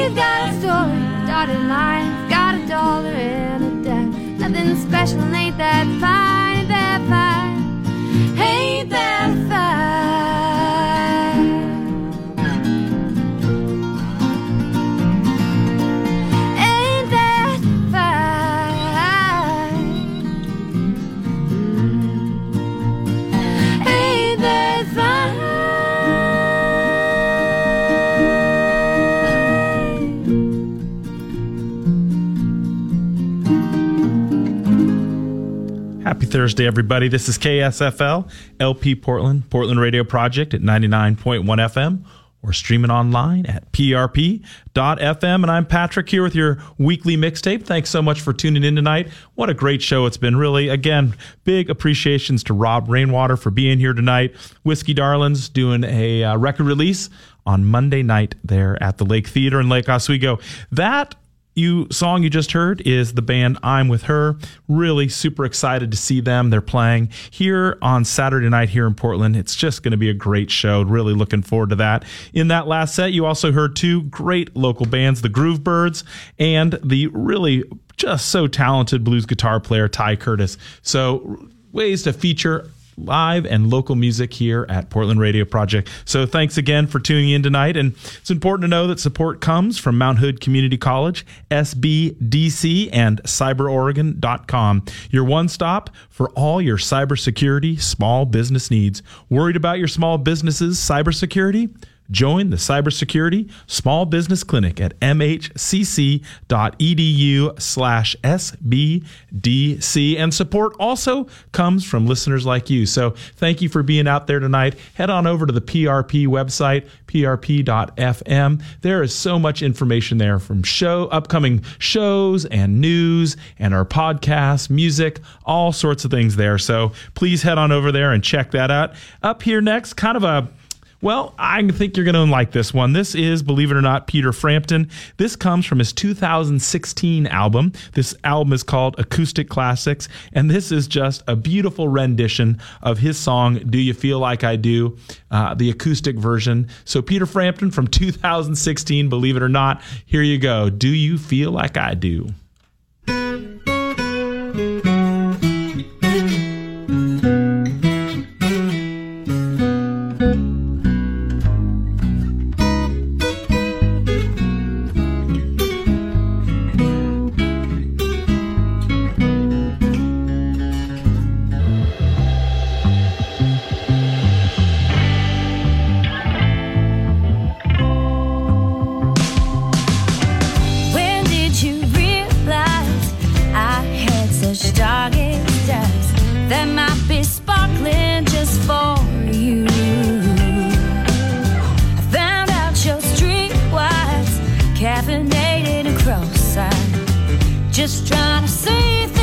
He's got a story, a dotted line, got a dollar and a dime. Nothing special, ain't that fine? Happy Thursday, everybody. This is KSFL, LP Portland, Portland Radio Project at 99.1 FM or streaming online at prp.fm. And I'm Patrick here with your weekly mixtape. Thanks so much for tuning in tonight. What a great show it's been. Really, again, big appreciations to Rob Rainwater for being here tonight. Whiskey Darlings doing a uh, record release on Monday night there at the Lake Theater in Lake Oswego. That you song you just heard is the band I'm with her. Really super excited to see them. They're playing here on Saturday night here in Portland. It's just going to be a great show. Really looking forward to that. In that last set, you also heard two great local bands, the Groove Birds and the really just so talented blues guitar player Ty Curtis. So ways to feature live and local music here at Portland Radio Project. So thanks again for tuning in tonight. And it's important to know that support comes from Mount Hood Community College, SBDC, and CyberOregon.com. Your one stop for all your cybersecurity small business needs. Worried about your small business's cybersecurity? Join the Cybersecurity Small Business Clinic at mhcc.edu slash SBDC. And support also comes from listeners like you. So thank you for being out there tonight. Head on over to the PRP website, prp.fm. There is so much information there from show upcoming shows and news and our podcasts, music, all sorts of things there. So please head on over there and check that out. Up here next, kind of a well, I think you're going to like this one. This is, believe it or not, Peter Frampton. This comes from his 2016 album. This album is called Acoustic Classics, and this is just a beautiful rendition of his song, Do You Feel Like I Do, uh, the acoustic version. So, Peter Frampton from 2016, believe it or not, here you go. Do You Feel Like I Do? Just trying to see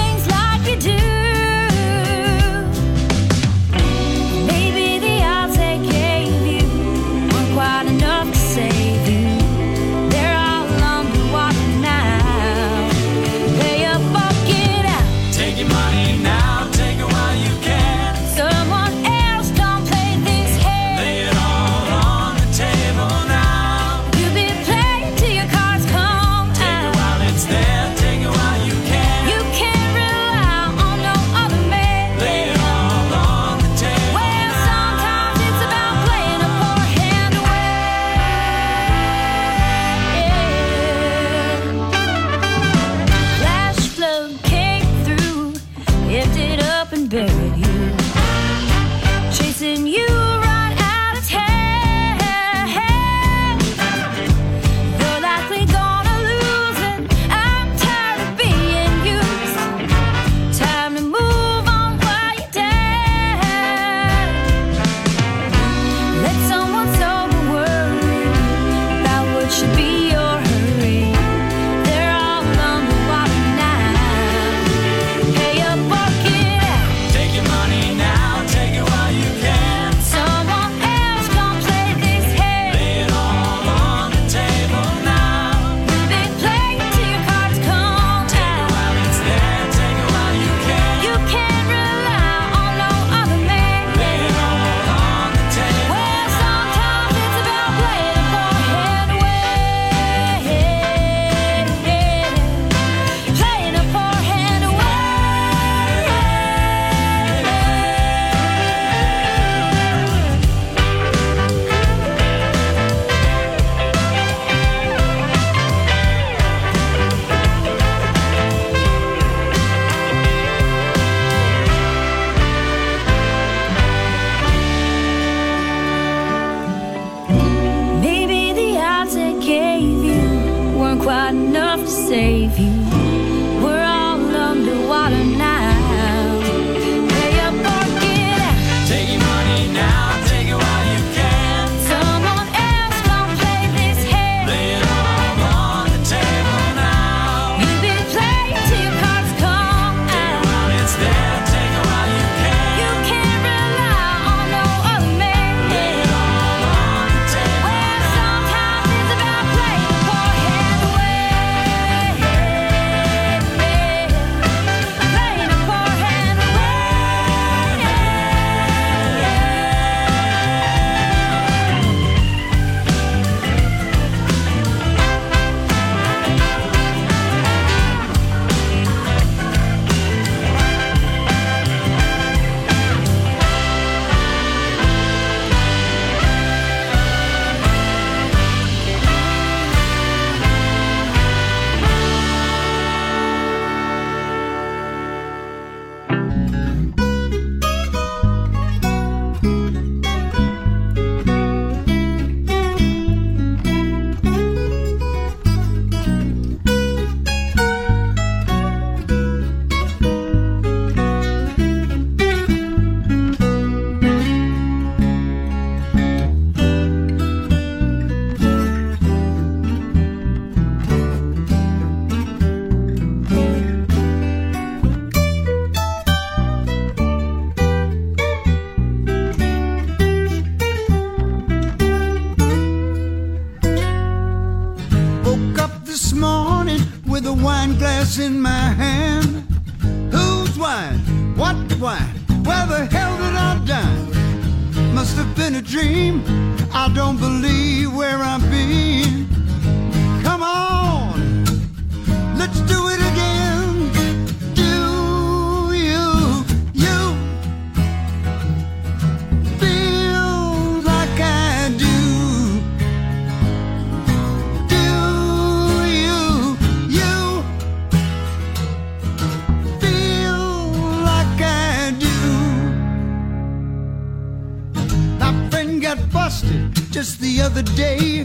other day.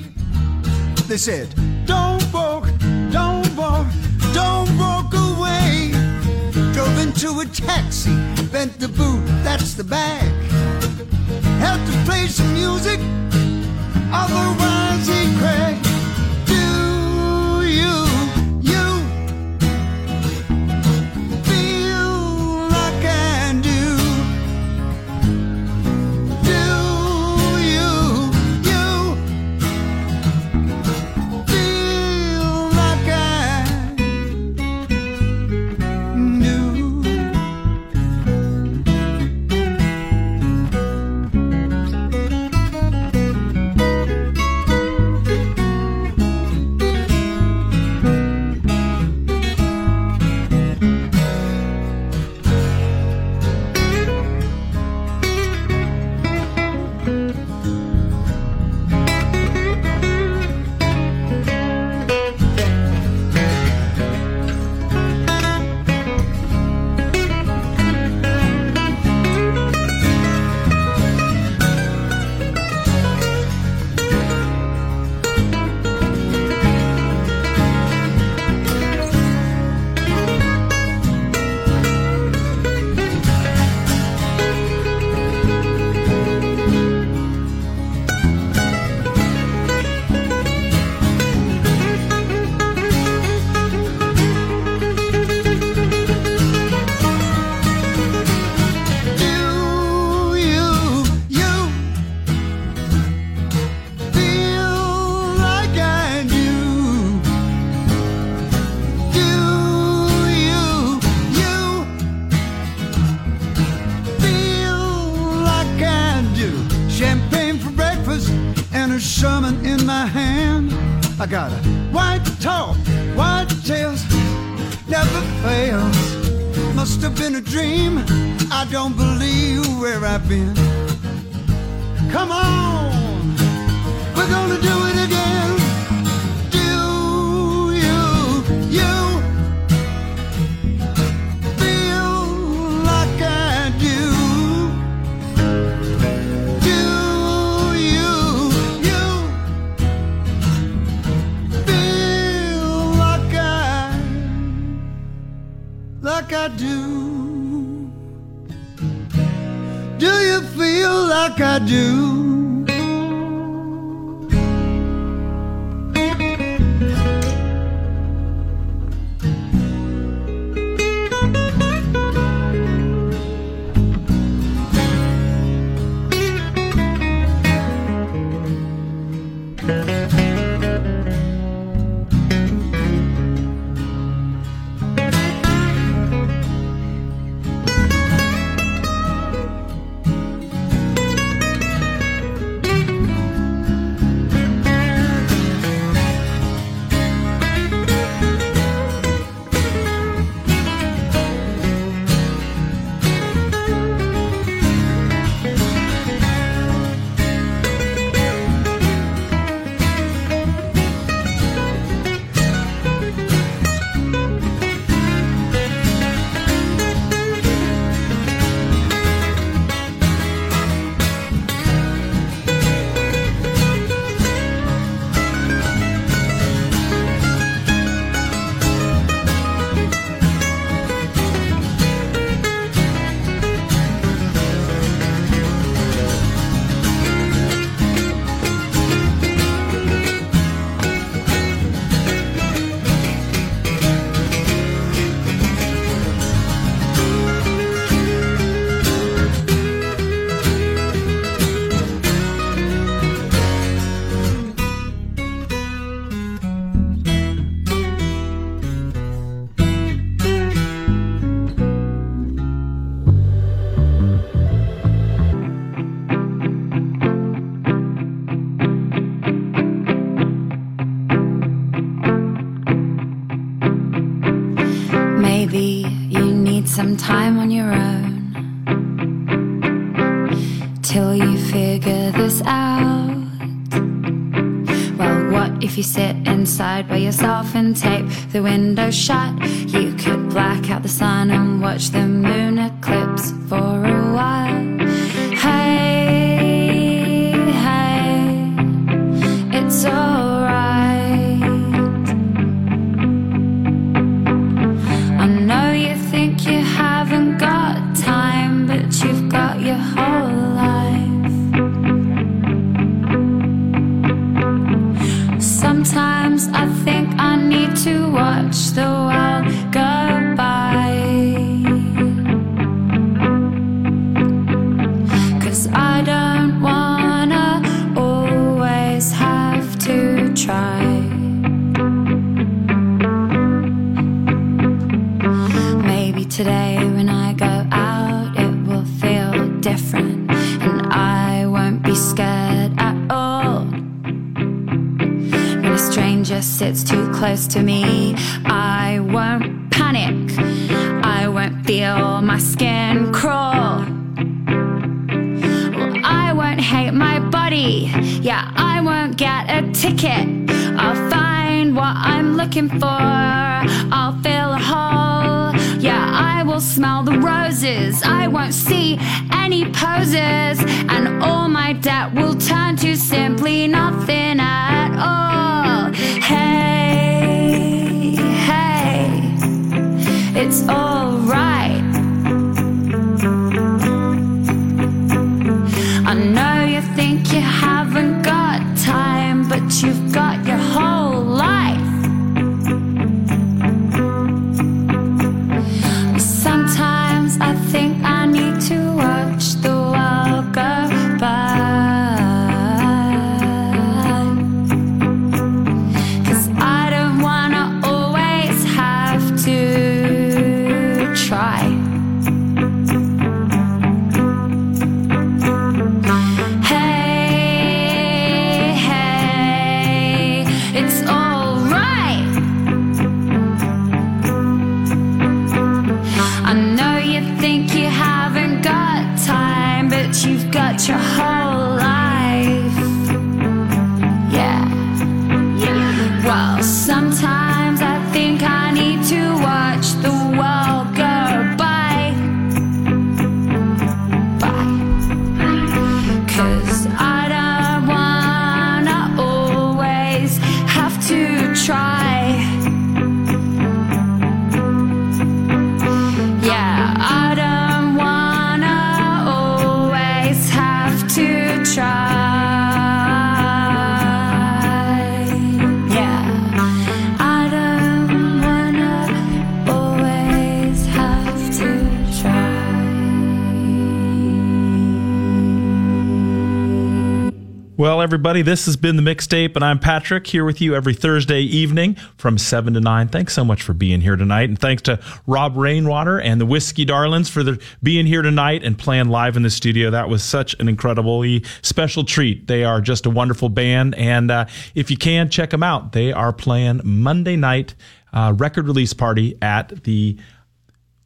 They said, Don't walk, don't walk, don't walk away. Drove into a taxi, bent the boot, that's the bag. Had to play some music, otherwise he cracked. And tape the window shut? Try. Well, everybody, this has been the mixtape, and I'm Patrick here with you every Thursday evening from 7 to 9. Thanks so much for being here tonight. And thanks to Rob Rainwater and the Whiskey Darlings for being here tonight and playing live in the studio. That was such an incredibly special treat. They are just a wonderful band. And uh, if you can, check them out. They are playing Monday night uh, record release party at the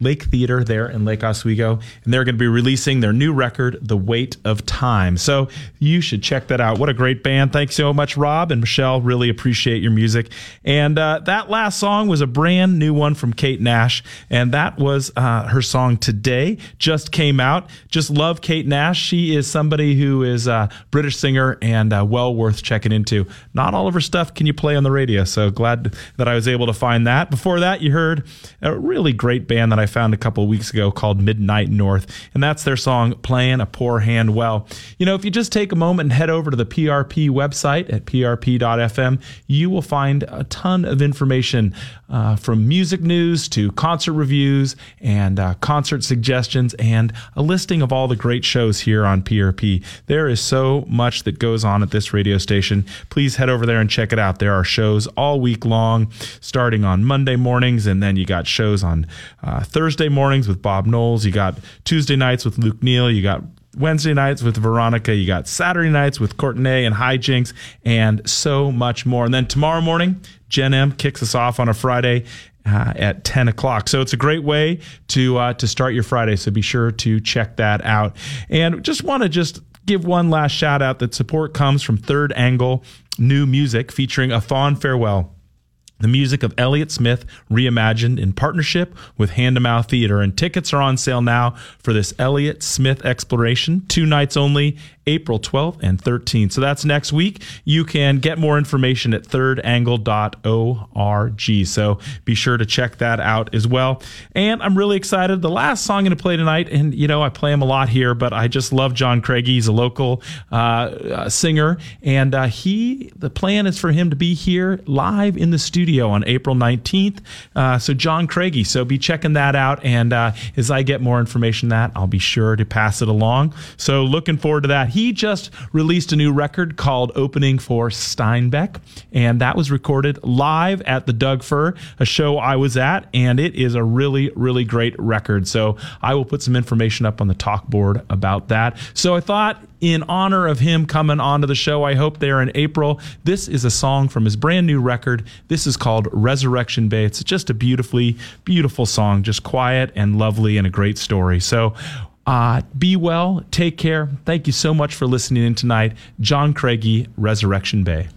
Lake Theater there in Lake Oswego, and they're going to be releasing their new record, The Weight of Time. So you should check that out. What a great band. Thanks so much, Rob and Michelle. Really appreciate your music. And uh, that last song was a brand new one from Kate Nash, and that was uh, her song Today, just came out. Just love Kate Nash. She is somebody who is a British singer and uh, well worth checking into. Not all of her stuff can you play on the radio, so glad that I was able to find that. Before that, you heard a really great band that I found a couple weeks ago called Midnight North, and that's their song Playing a Poor Hand Well. You know, if you just take a moment and head over to the PRP website at prp.fm, you will find a ton of information uh, from music news to concert reviews and uh, concert suggestions and a listing of all the great shows here on PRP. There is so much that goes on at this radio station. Please head over there and check it out. There are shows all week long, starting on Monday mornings, and then you got shows on uh, Thursday mornings with Bob Knowles. You got Tuesday nights with Luke Neal. You got Wednesday nights with Veronica. You got Saturday nights with Courtney and Hijinks, and so much more. And then tomorrow morning, Jen M kicks us off on a Friday uh, at 10 o'clock. So it's a great way to uh, to start your Friday. So be sure to check that out. And just want to just give one last shout out that support comes from Third Angle New Music featuring a fond farewell. The music of Elliott Smith reimagined in partnership with Hand to Mouth Theater. And tickets are on sale now for this Elliott Smith exploration. Two nights only, April 12th and 13th. So that's next week. You can get more information at thirdangle.org. So be sure to check that out as well. And I'm really excited. The last song I'm going to play tonight, and you know, I play him a lot here, but I just love John Craigie. He's a local uh, uh, singer. And uh, he, the plan is for him to be here live in the studio on April 19th. Uh, so John Craigie. So be checking that out. And uh, as I get more information on that, I'll be sure to pass it along. So looking forward to that. He just released a new record called Opening for Steinbeck, and that was recorded live at the Doug Fir, a show I was at, and it is a really, really great record. So I will put some information up on the talk board about that. So I thought in honor of him coming onto the show. I hope there in April. This is a song from his brand new record. This is called Resurrection Bay. It's just a beautifully, beautiful song, just quiet and lovely and a great story. So, uh, be well, take care. Thank you so much for listening in tonight. John Craigie, Resurrection Bay.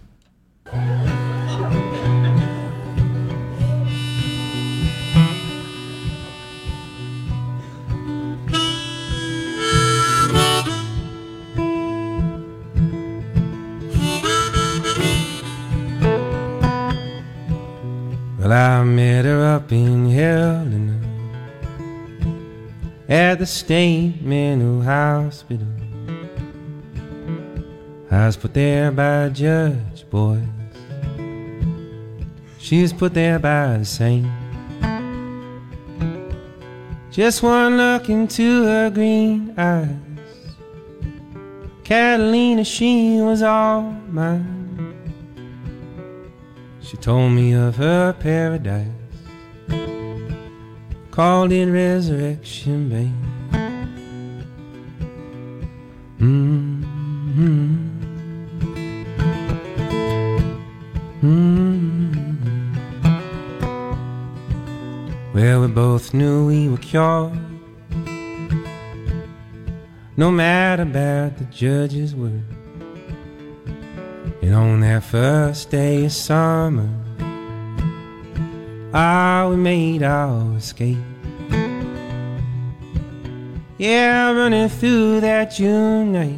Well, I met her up in Helena at the state mental hospital. I was put there by judge, boys. She was put there by the saint. Just one look into her green eyes. Catalina, she was all mine. She told me of her paradise, called it Resurrection Bay. Mm-hmm. Mm-hmm. Well, we both knew we were cured. No matter about the judge's word. And on that first day of summer, ah, we made our escape. Yeah, running through that June night.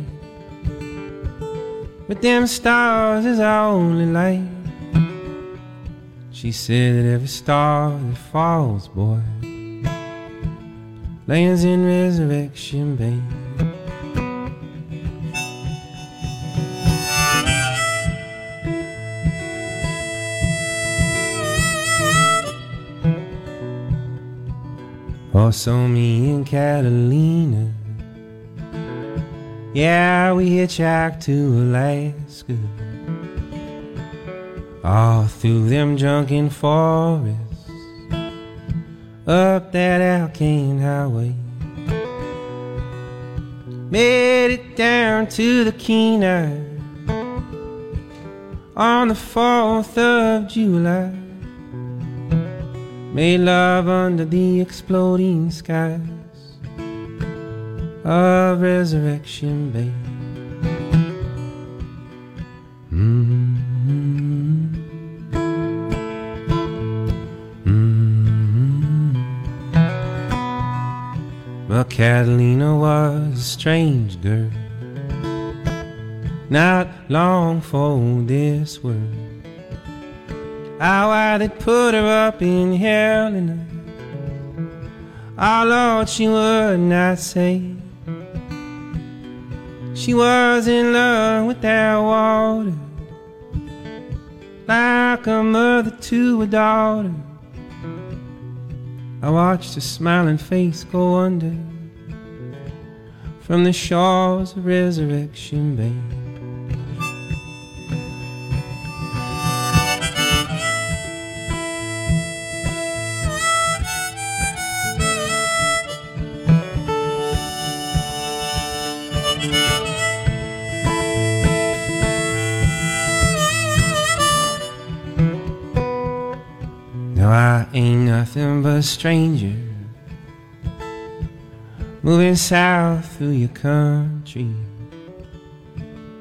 With them stars as our only light. She said that every star that falls, boy, lands in Resurrection Bay. Also, me and Catalina. Yeah, we hitchhiked to Alaska. All through them drunken forests. Up that Alcan Highway. Made it down to the Kenai. On the 4th of July. Made love under the exploding skies of Resurrection Bay. Mm-hmm. Mm-hmm. But Catalina was a strange girl, not long for this world. How I did put her up in hell and our Lord she would not say. She was in love with that water Like a mother to a daughter. I watched her smiling face go under From the shores of Resurrection Bay a stranger moving south through your country.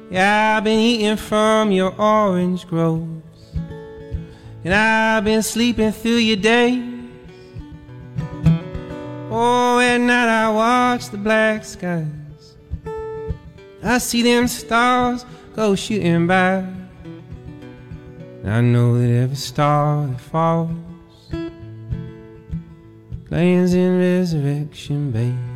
Yeah, I've been eating from your orange groves, and I've been sleeping through your days. Oh, at night I watch the black skies. I see them stars go shooting by. And I know that every star that falls lands in resurrection bay.